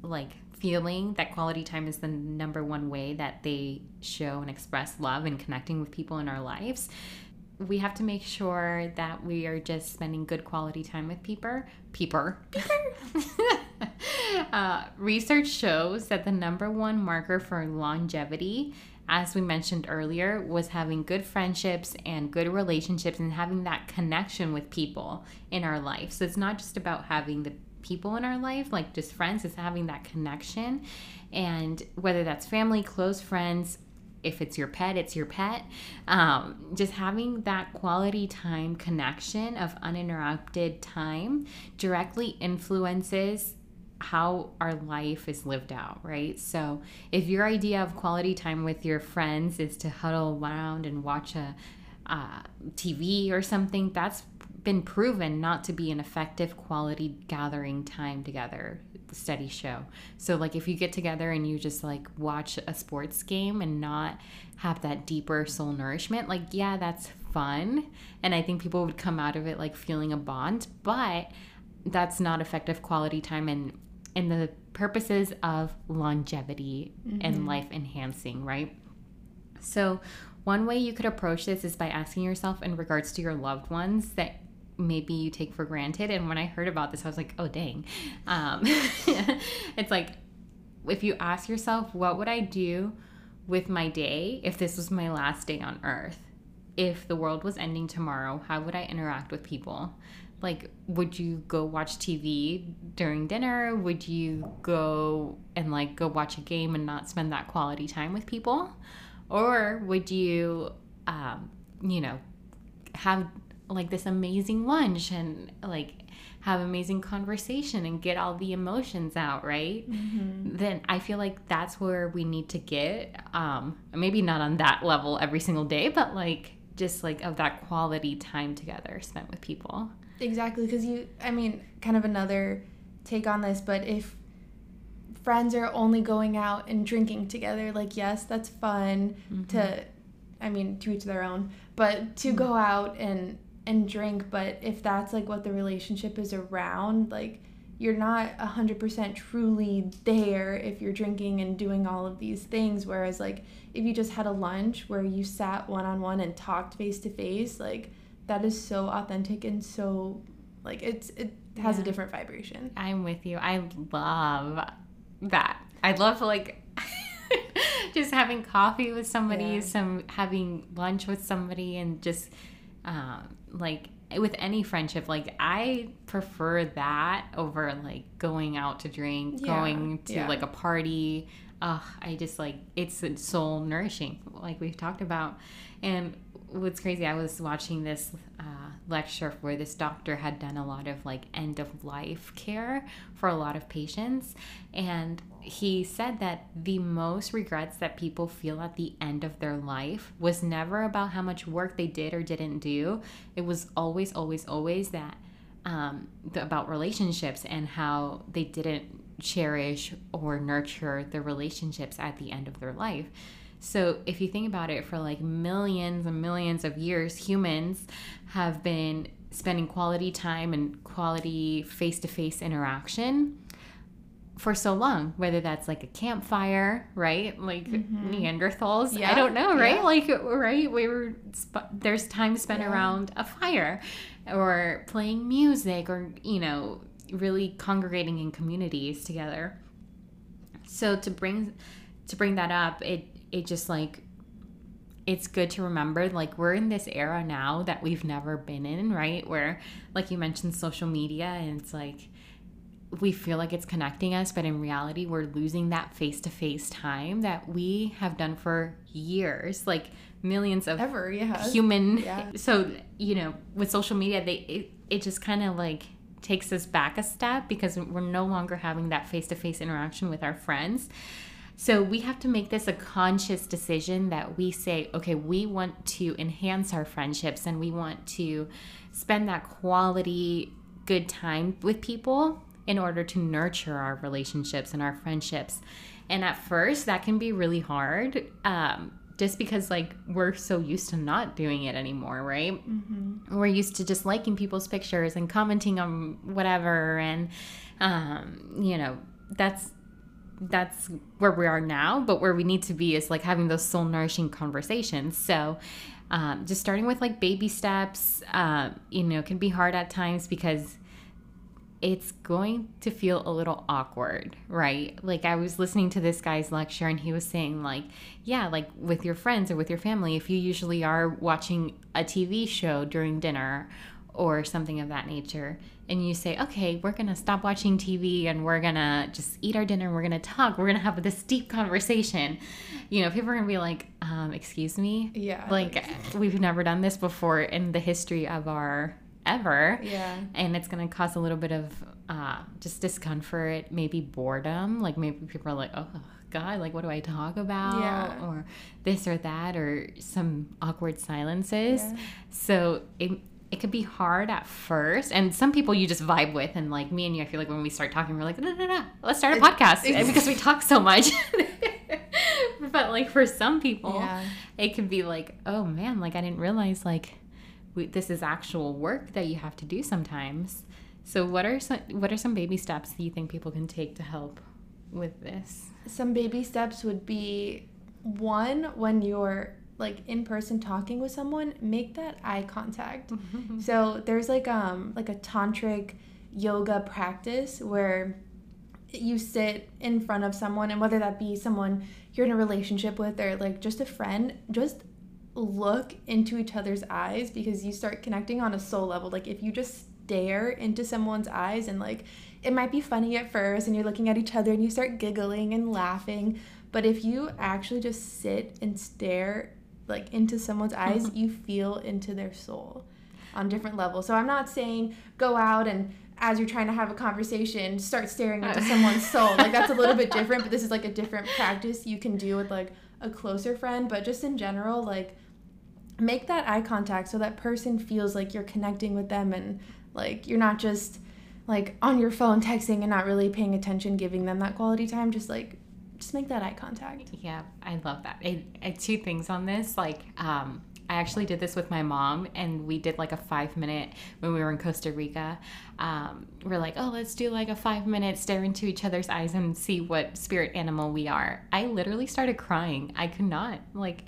like feeling that quality time is the number one way that they show and express love and connecting with people in our lives. We have to make sure that we are just spending good quality time with people. People. uh, research shows that the number one marker for longevity, as we mentioned earlier, was having good friendships and good relationships and having that connection with people in our life. So it's not just about having the people in our life, like just friends, is having that connection. And whether that's family, close friends, if it's your pet, it's your pet. Um, just having that quality time connection of uninterrupted time directly influences how our life is lived out, right? So, if your idea of quality time with your friends is to huddle around and watch a uh, TV or something, that's been proven not to be an effective quality gathering time together studies show. So like if you get together and you just like watch a sports game and not have that deeper soul nourishment like yeah that's fun. And i think people would come out of it like feeling a bond but that's not effective quality time and in the purposes of longevity and mm-hmm. life enhancing right? So one way you could approach this is by asking yourself in regards to your loved ones that maybe you take for granted. And when I heard about this, I was like, oh, dang. Um, it's like, if you ask yourself, what would I do with my day if this was my last day on earth? If the world was ending tomorrow, how would I interact with people? Like, would you go watch TV during dinner? Would you go and like go watch a game and not spend that quality time with people? Or would you, um, you know, have like this amazing lunch and like have amazing conversation and get all the emotions out right? Mm-hmm. Then i feel like that's where we need to get um maybe not on that level every single day but like just like of that quality time together spent with people. Exactly, because you, I mean, kind of another take on this, but if friends are only going out and drinking together, like, yes, that's fun to, mm-hmm. I mean, to each their own, but to mm-hmm. go out and, and drink, but if that's like what the relationship is around, like, you're not 100% truly there if you're drinking and doing all of these things. Whereas, like, if you just had a lunch where you sat one on one and talked face to face, like, that is so authentic and so like it's it has a different vibration. i'm with you i love that i love like just having coffee with somebody Yeah. some having lunch with somebody and just um, like with any friendship like i prefer that over like going out to drink Yeah, going to yeah. like a party uh, I just like it's soul nourishing, like we've talked about. And what's crazy, I was watching this uh, lecture where this doctor had done a lot of like end of life care for a lot of patients. And he said that the most regrets that people feel at the end of their life was never about how much work they did or didn't do. It was always, always, always that um, the, about relationships and how they didn't cherish or nurture the relationships at the end of their life. So, if you think about it, for like millions and millions of years, humans have been spending quality time and quality face to face interaction for so long, whether that's like a campfire, right? Like mm-hmm. Neanderthals, yeah. I don't know, right? Yeah. Like, right? We were, sp- there's time spent yeah. around a fire or playing music or, you know, really congregating in communities together. So to bring, to bring that up, it, it just like, it's good to remember like we're in this era now that we've never been in, right? Where, like you mentioned, social media, and it's like, we feel like it's connecting us, but in reality, we're losing that face to face time that we have done for years, like millions of ever, yeah, human. Yeah. So you know, with social media, they it, it just kind of like takes us back a step because we're no longer having that face to face interaction with our friends. So we have to make this a conscious decision that we say, okay, we want to enhance our friendships and we want to spend that quality good time with people in order to nurture our relationships and our friendships. And at first, that can be really hard. Um, just because like we're so used to not doing it anymore right mm-hmm. we're used to just liking people's pictures and commenting on whatever and um, you know that's that's where we are now but where we need to be is like having those soul nourishing conversations so um, just starting with like baby steps uh, you know can be hard at times because it's going to feel a little awkward, right? Like I was listening to this guy's lecture and he was saying like, yeah, like with your friends or with your family, if you usually are watching a TV show during dinner or something of that nature and you say, "Okay, we're going to stop watching TV and we're going to just eat our dinner and we're going to talk. We're going to have this deep conversation." You know, people are going to be like, um, "Excuse me?" Yeah. Like we've never done this before in the history of our ever. Yeah. And it's going to cause a little bit of uh, just discomfort, maybe boredom. Like maybe people are like, oh, God, like what do I talk about? Yeah. Or this or that, or some awkward silences. Yeah. So it, it could be hard at first. And some people you just vibe with. And like me and you, I feel like when we start talking, we're like, no, no, no, let's start a podcast because we talk so much. but like for some people, yeah. it could be like, oh man, like I didn't realize like we, this is actual work that you have to do sometimes. So what are some what are some baby steps that you think people can take to help with this? Some baby steps would be one when you're like in person talking with someone, make that eye contact. so there's like um like a tantric yoga practice where you sit in front of someone and whether that be someone you're in a relationship with or like just a friend, just look into each other's eyes because you start connecting on a soul level. Like if you just stare into someone's eyes and like it might be funny at first and you're looking at each other and you start giggling and laughing, but if you actually just sit and stare like into someone's eyes, you feel into their soul on different levels. So I'm not saying go out and as you're trying to have a conversation, start staring into someone's soul. Like that's a little bit different, but this is like a different practice you can do with like a closer friend, but just in general like make that eye contact so that person feels like you're connecting with them and like you're not just like on your phone texting and not really paying attention giving them that quality time just like just make that eye contact yeah i love that I, I two things on this like um I actually did this with my mom, and we did like a five minute when we were in Costa Rica. Um, we're like, oh, let's do like a five minute stare into each other's eyes and see what spirit animal we are. I literally started crying. I could not. Like,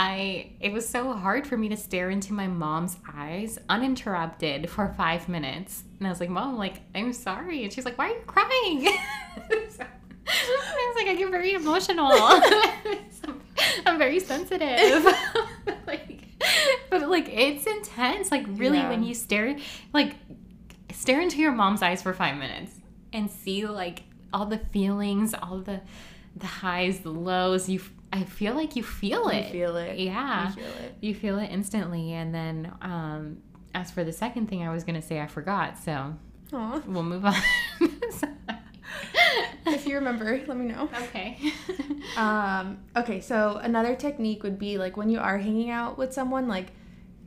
I it was so hard for me to stare into my mom's eyes uninterrupted for five minutes. And I was like, Mom, like, I'm sorry. And she's like, Why are you crying? I was like, I get very emotional. I'm very sensitive. like, but like it's intense. Like really yeah. when you stare like stare into your mom's eyes for five minutes and see like all the feelings, all the the highs, the lows. You, I feel like you feel it. You feel it. Yeah, You feel it. you feel it instantly. And then, um, as for the second thing, I was gonna say, I forgot. So Aw. we'll move on. If you remember, let me know. okay. Um, okay, so another technique would be like when you are hanging out with someone, like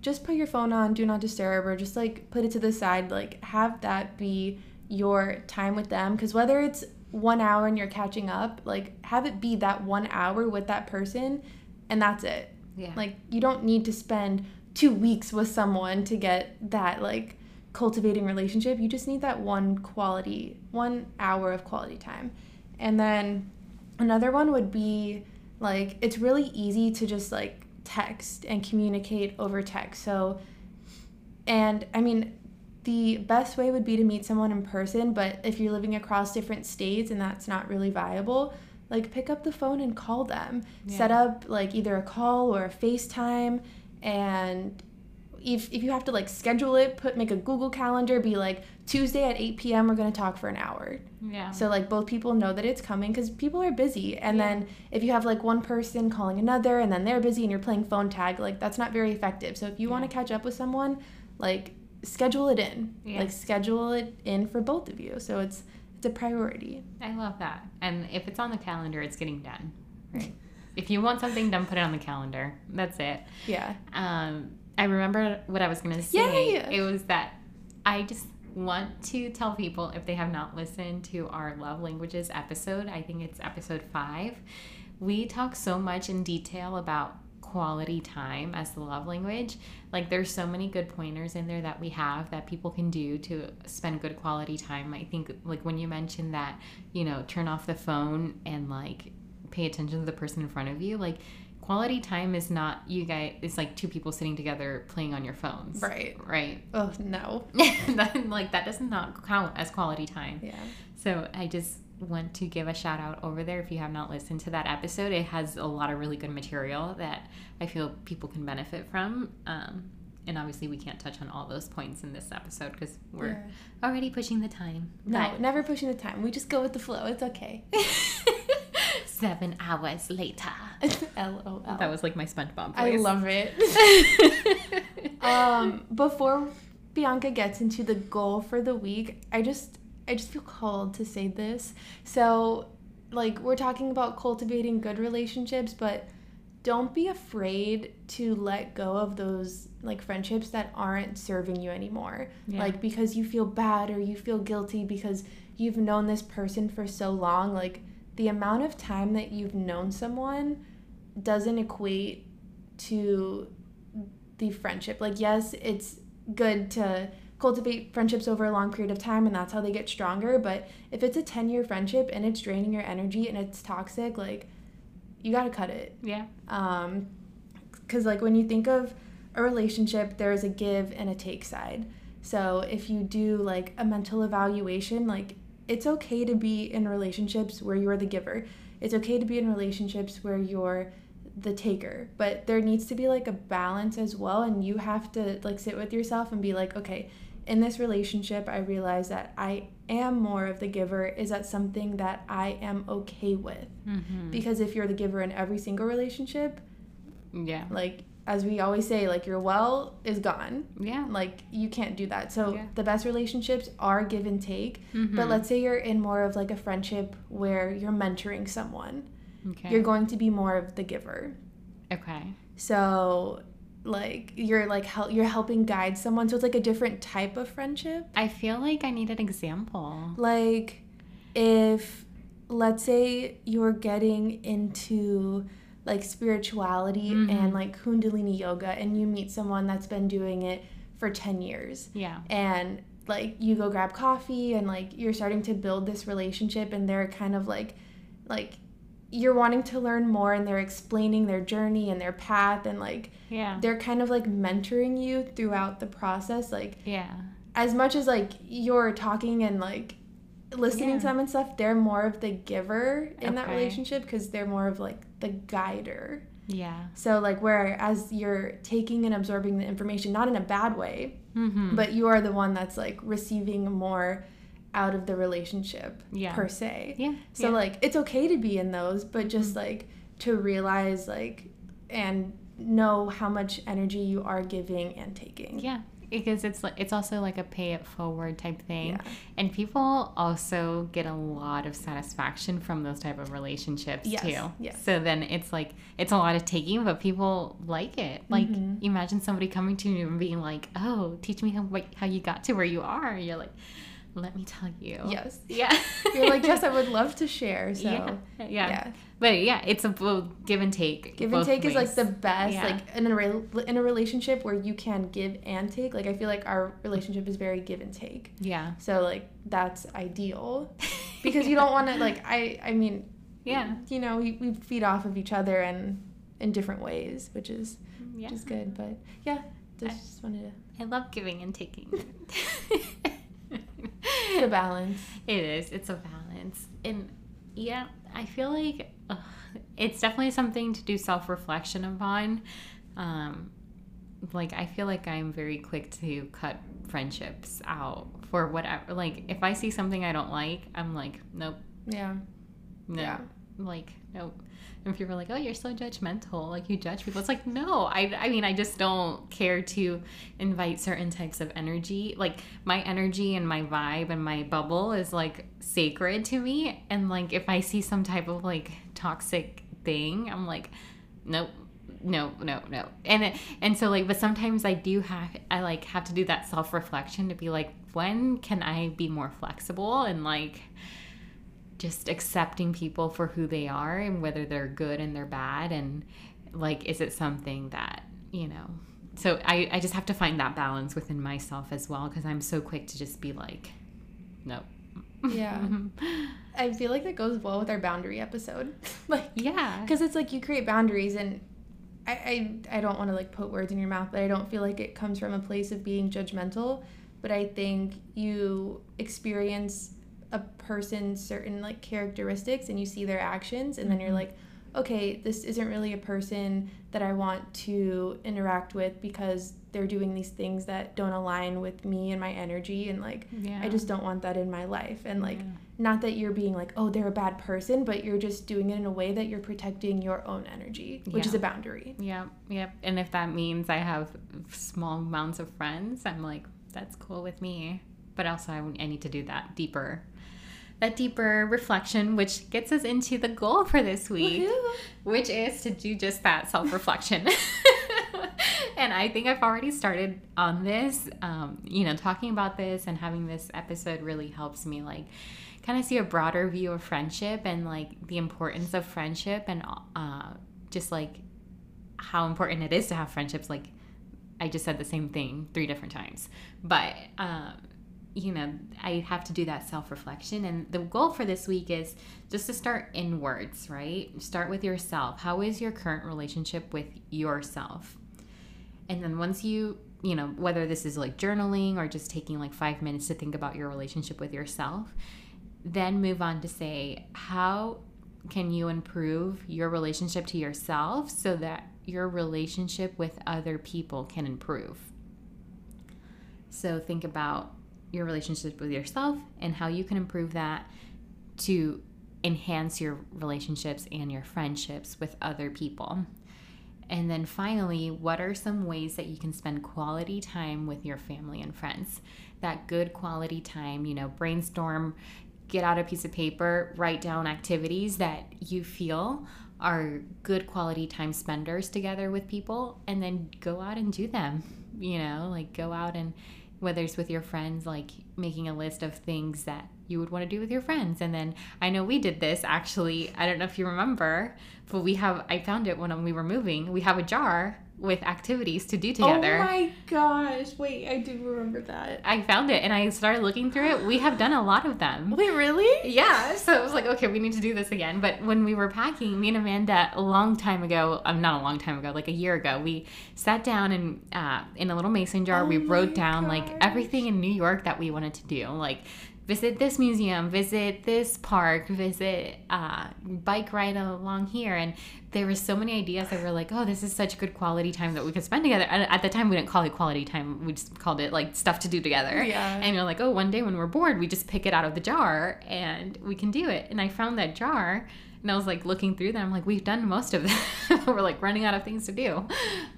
just put your phone on, do not disturb, or just like put it to the side. Like have that be your time with them. Because whether it's one hour and you're catching up, like have it be that one hour with that person, and that's it. yeah. Like you don't need to spend two weeks with someone to get that like cultivating relationship. You just need that one quality, one hour of quality time. And then another one would be like it's really easy to just like text and communicate over text. So and I mean the best way would be to meet someone in person, but if you're living across different states and that's not really viable, like pick up the phone and call them. Yeah. Set up like either a call or a FaceTime and if, if you have to like schedule it, put make a Google calendar, be like Tuesday at 8 p.m. we're gonna talk for an hour. yeah. So like both people know that it's coming because people are busy. And Yeah. then if you have like one person calling another and then they're busy and you're playing phone tag, like that's not very effective. So if you want to catch up with someone, like schedule it in. Yeah. Like schedule it in for both of you. So it's it's a priority. I love that. And if it's on the calendar, it's getting done. Right. if you want something done, put it on the calendar. That's it. Yeah. Um, I remember what I was going to say. Yay! It was that I just want to tell people if they have not listened to our love languages episode, I think it's episode five. We talk so much in detail about quality time as the love language. Like, there's so many good pointers in there that we have that people can do to spend good quality time. I think, like, when you mentioned that, you know, turn off the phone and, like, pay attention to the person in front of you, like, quality time is not you guys it's like two people sitting together playing on your phones Right. right Oh no. that, like that does not count as quality time Yeah. so i just want to give a shout out over there if you have not listened to that episode it has a lot of really good material that i feel people can benefit from um, and obviously we can't touch on all those points in this episode because we're Yeah. already pushing the time No, But- never pushing the time. We just go with the flow. It's okay. seven hours later LOL. that was like my spongebob I love it. um, before Bianca gets into the goal for the week, I just I just feel called to say this. So, like we're talking about cultivating good relationships, but don't be afraid to let go of those like friendships that aren't serving you anymore. Yeah. Like because you feel bad or you feel guilty because you've known this person for so long, like the amount of time that you've known someone doesn't equate to the friendship. Like, yes, it's good to cultivate friendships over a long period of time and that's how they get stronger. But if it's a 10 year friendship and it's draining your energy and it's toxic, like, you gotta cut it. yeah Um, because, like, when you think of a relationship, there's a give and a take side. So if you do like a mental evaluation, like it's okay to be in relationships where you're the giver. It's okay to be in relationships where you're the taker, but there needs to be like a balance as well and you have to like sit with yourself and be like, okay, in this relationship, I realize that I am more of the giver. Is that something that I am okay with? mm-hmm. Because if you're the giver in every single relationship, yeah like as we always say like your well is gone yeah like you can't do that so Yeah. the best relationships are give and take but Mhm. let's say you're in more of like a friendship where you're mentoring someone okay you're going to be more of the giver okay so like you're like help you're helping guide someone so it's like a different type of friendship I feel like I need an example. like if let's say you're getting into like spirituality Mhm. and like kundalini yoga and you meet someone that's been doing it for 10 years Yeah. and like you go grab coffee and like you're starting to build this relationship and they're kind of like like you're wanting to learn more and they're explaining their journey and their path and like Yeah. they're kind of like mentoring you throughout the process like Yeah. as much as like you're talking and like listening Yeah. to them and stuff, they're more of the giver in that relationship because they're more of like the guider. Yeah. So like whereas you're taking and absorbing the information, not in a bad way, Mm-hmm. but you are the one that's like receiving more out of the relationship Yeah. per se. Yeah. So yeah. like it's okay to be in those, but just Mm-hmm. like to realize like and know how much energy you are giving and taking. Yeah, because it's like it's also like a pay it forward type thing, Yeah. and people also get a lot of satisfaction from those type of relationships Yes, too. yes. So then it's like it's a lot of taking, but people like it. Like Mhm. imagine somebody coming to you and being like, "Oh, teach me how how you got to where you are." You're like, "Let me tell you." Yes. Yeah. You're like, yes, I would love to share. So yeah. yeah. yeah. But yeah, it's a give and take. give and take is like the best Yeah. like in a re- in a relationship where you can give and take like i feel like our relationship is very give and take yeah. so like that's ideal because you don't want to like i i mean Yeah. you know we, we feed off of each other and in different ways which is Yeah. which is good but yeah just, just wanted to. I love giving and taking. To the balance It is. It's a balance. And yeah, I feel like ugh, it's definitely something to do self reflection upon. Um, like, I feel like I'm very quick to cut friendships out for whatever. Like, if I see something I don't like, I'm like, nope, yeah no. Yeah. Like, nope. And people are like, oh, you're so judgmental. Like, you judge people. It's like, no, I, I mean, I just don't care to invite certain types of energy. Like, my energy and my vibe and my bubble is like sacred to me. And like, if I see some type of like toxic thing, I'm like, nope. No, no, no. And it, and so like but sometimes I do have I like have to do that self-reflection to be like when can I be more flexible and like just accepting people for who they are and whether they're good and they're bad and like is it something that you know so i, I just have to find that balance within myself as well because i'm so quick to just be like no Yeah. i feel like that goes well with our boundary episode. Like yeah. because it's like you create boundaries and I, I, I don't want to like put words in your mouth but i don't feel like it comes from a place of being judgmental. But i think you experience a person's certain like characteristics and you see their actions and then you're Mhm. like okay this isn't really a person that i want to interact with because they're doing these things that don't align with me and my energy and like yeah i just don't want that in my life. And like Yeah. not that you're being like oh they're a bad person but you're just doing it in a way that you're protecting your own energy which is a boundary. Yeah yeah and if that means i have small amounts of friends i'm like that's cool with me. But also i, I need to do that deeper that deeper reflection which gets us into the goal for this week Woohoo. which is to do just that self reflection. and I think I've already started on this. Um, you know, talking about this and having this episode really helps me, like, kind of see a broader view of friendship and, like, the importance of friendship and uh, just, like, how important it is to have friendships. Like, I just said the same thing three different times. But, um, you know, I have to do that self reflection. And the goal for this week is just to start inwards, right? Start with yourself. How is your current relationship with yourself? And then once you, you know, whether this is like journaling or just taking like five minutes to think about your relationship with yourself, then move on to say, how can you improve your relationship to yourself so that your relationship with other people can improve? So think about your relationship with yourself and how you can improve that to enhance your relationships and your friendships with other people. And then finally, what are some ways that you can spend quality time with your family and friends? That good quality time, you know, brainstorm, get out a piece of paper, write down activities that you feel are good quality time spenders together with people, and then go out and do them. You know, like go out and whether it's with your friends, like making a list of things that you would want to do with your friends. And then I know we did this actually. I don't know if you remember, but we have, I found it when we were moving. We have a jar with activities to do together. oh my gosh wait i do remember that I found it and I started looking through it. We have done a lot of them. wait really Yeah, so it was like, okay, we need to do this again. But when we were packing, me and Amanda, a long time ago, um, not a long time ago, like a year ago, we sat down and uh, in a little mason jar, Oh we wrote down like everything in New York that we wanted to do, like visit this museum, visit this park, visit uh, bike ride along here. And there were so many ideas that were like, oh, this is such good quality time that we could spend together. And at the time, we didn't call it quality time. We just called it like stuff to do together. Yeah. And you're like, oh, one day when we're bored, we just pick it out of the jar and we can do it. And I found that jar. And I was like looking through them, I'm like we've done most of them. We're like running out of things to do.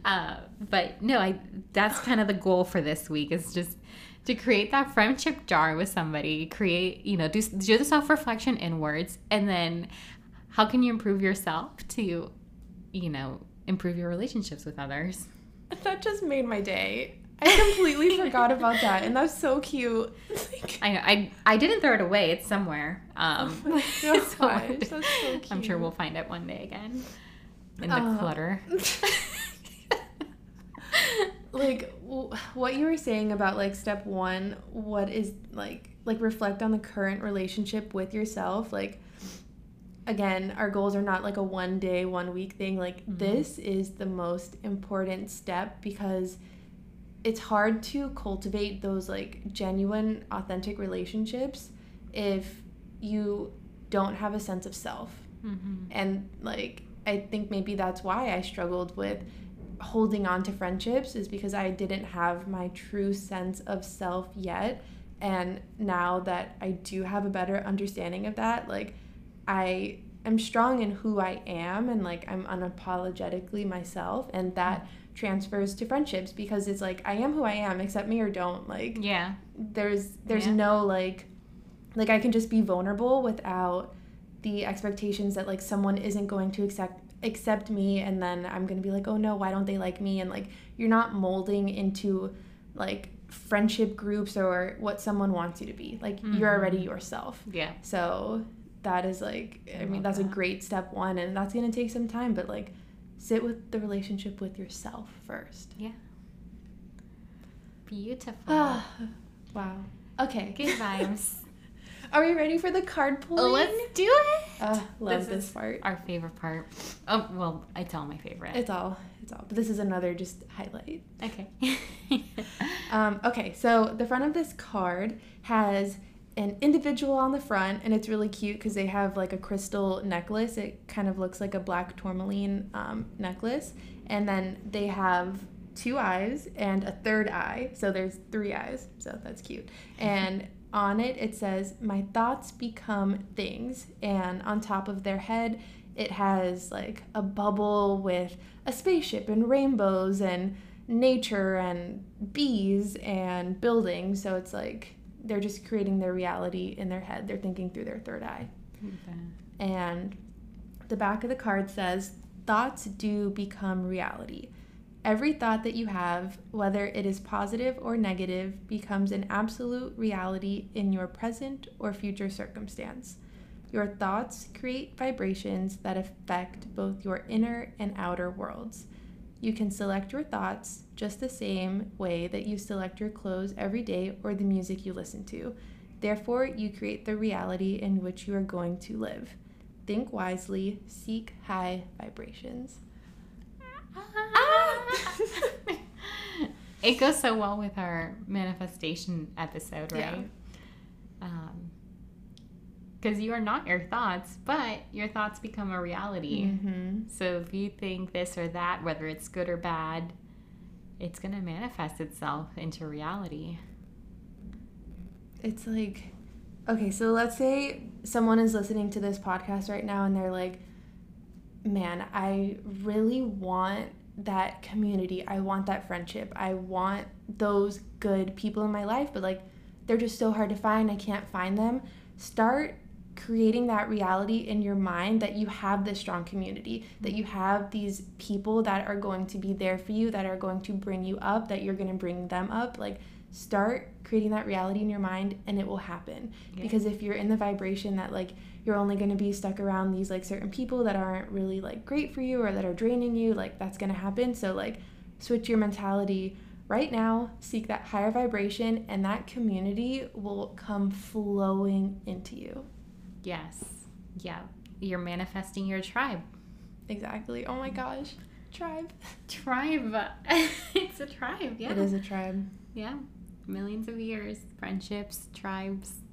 Uh, but no, I that's kind of the goal for this week is just to create that friendship jar with somebody create you know do, do the self-reflection inwards and then how can you improve yourself to you know improve your relationships with others That just made my day. I completely forgot about that, and that's so cute. Like, I, I i didn't throw it away it's somewhere um Oh my so gosh, that's so i'm sure we'll find it one day again in the Uh, clutter like what you were saying about like step one what is like like reflect on the current relationship with yourself like again our goals are not like a one day one week thing like Mhm. this is the most important step because it's hard to cultivate those like genuine authentic relationships if you don't have a sense of self Mhm. and like i think maybe that's why i struggled with holding on to friendships is because i didn't have my true sense of self yet. And now that i do have a better understanding of that like i am strong in who i am and like i'm unapologetically myself. And that transfers to friendships because it's like i am who i am accept me or don't. Like yeah. there's there's Yeah. no like like I can just be vulnerable without the expectations that like someone isn't going to accept accept me and then I'm going to be like, "Oh no, why don't they like me?" and like you're not molding into like friendship groups or what someone wants you to be. Like you're mm-hmm. already yourself. yeah So that is like I, I mean that's a great step 1 and that's going to take some time, but like sit with the relationship with yourself first. Yeah. beautiful wow. Okay. good vibes Are we ready for the card pulling? let's do it Uh, love This this, is- part. our favorite part. Oh well, it's all my favorite. It's all, it's all. But this is another just highlight. okay. Um, okay, so the front of this card has an individual on the front, and it's really cute because they have like a crystal necklace. It kind of looks like a black tourmaline um, necklace, and then they have two eyes and a third eye. So there's three eyes. So that's cute. And on it, it says, "My thoughts become things," and on top of their head, it has like a bubble with a spaceship and rainbows and nature and bees and buildings. So it's like they're just creating their reality in their head. They're thinking through their third eye. And the back of the card says, Thoughts do become reality. Every thought that you have, whether it is positive or negative, becomes an absolute reality in your present or future circumstance. Your thoughts create vibrations that affect both your inner and outer worlds. You can select your thoughts just the same way that you select your clothes every day or the music you listen to. Therefore, you create the reality in which you are going to live. Think wisely, seek high vibrations. it goes so well with our manifestation episode, Yeah. right? Um, because you are not your thoughts, but your thoughts become a reality. Mm-hmm. So if you think this or that, whether it's good or bad, it's gonna manifest itself into reality. It's like, okay, so let's say someone is listening to this podcast right now and they're like, man, I really want that community. I want that friendship. I want those good people in my life, but like they're just so hard to find. I can't find them. Start creating that reality in your mind that you have this strong community, that you have these people that are going to be there for you, that are going to bring you up, that you're going to bring them up. Like, start creating that reality in your mind and it will happen. Yeah. Because if you're in the vibration that, like, you're only going to be stuck around these like certain people that aren't really like great for you or that are draining you like that's going to happen so like switch your mentality right now seek that higher vibration and that community will come flowing into you Yes. Yeah. You're manifesting your tribe. exactly oh my gosh tribe Tribe. it's a tribe. Yeah. it is a tribe Yeah. Millions of years, friendships, tribes.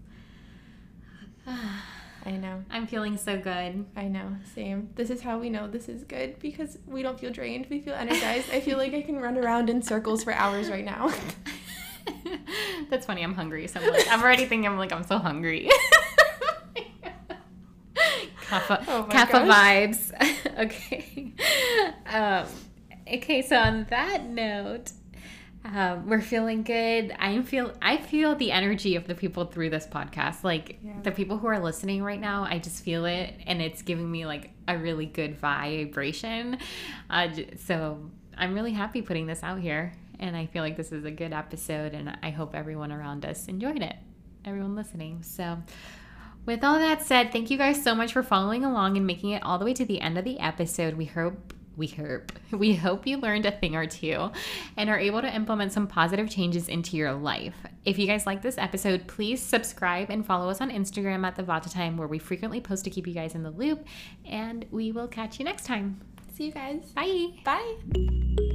I know. I'm feeling so good. I know. Same. This is how we know this is good because we don't feel drained. We feel energized. I feel like I can run around in circles for hours right now. That's funny. I'm hungry. So I'm, like, I'm already thinking, I'm like, I'm so hungry. Kappa, Oh my Kappa vibes. okay. Um, okay. So on that note, um, we're feeling good. I feel I feel the energy of the people through this podcast. Like Yeah. the people who are listening right now, I just feel it, and it's giving me like a really good vibration. Uh, so I'm really happy putting this out here, and I feel like this is a good episode, and I hope everyone around us enjoyed it. Everyone listening. So. With all that said, thank you guys so much for following along and making it all the way to the end of the episode. We hope we hope we hope you learned a thing or two and are able to implement some positive changes into your life. If you guys like this episode, please subscribe and follow us on Instagram at the Vata Time where we frequently post to keep you guys in the loop and we will catch you next time. See you guys. Bye. Bye.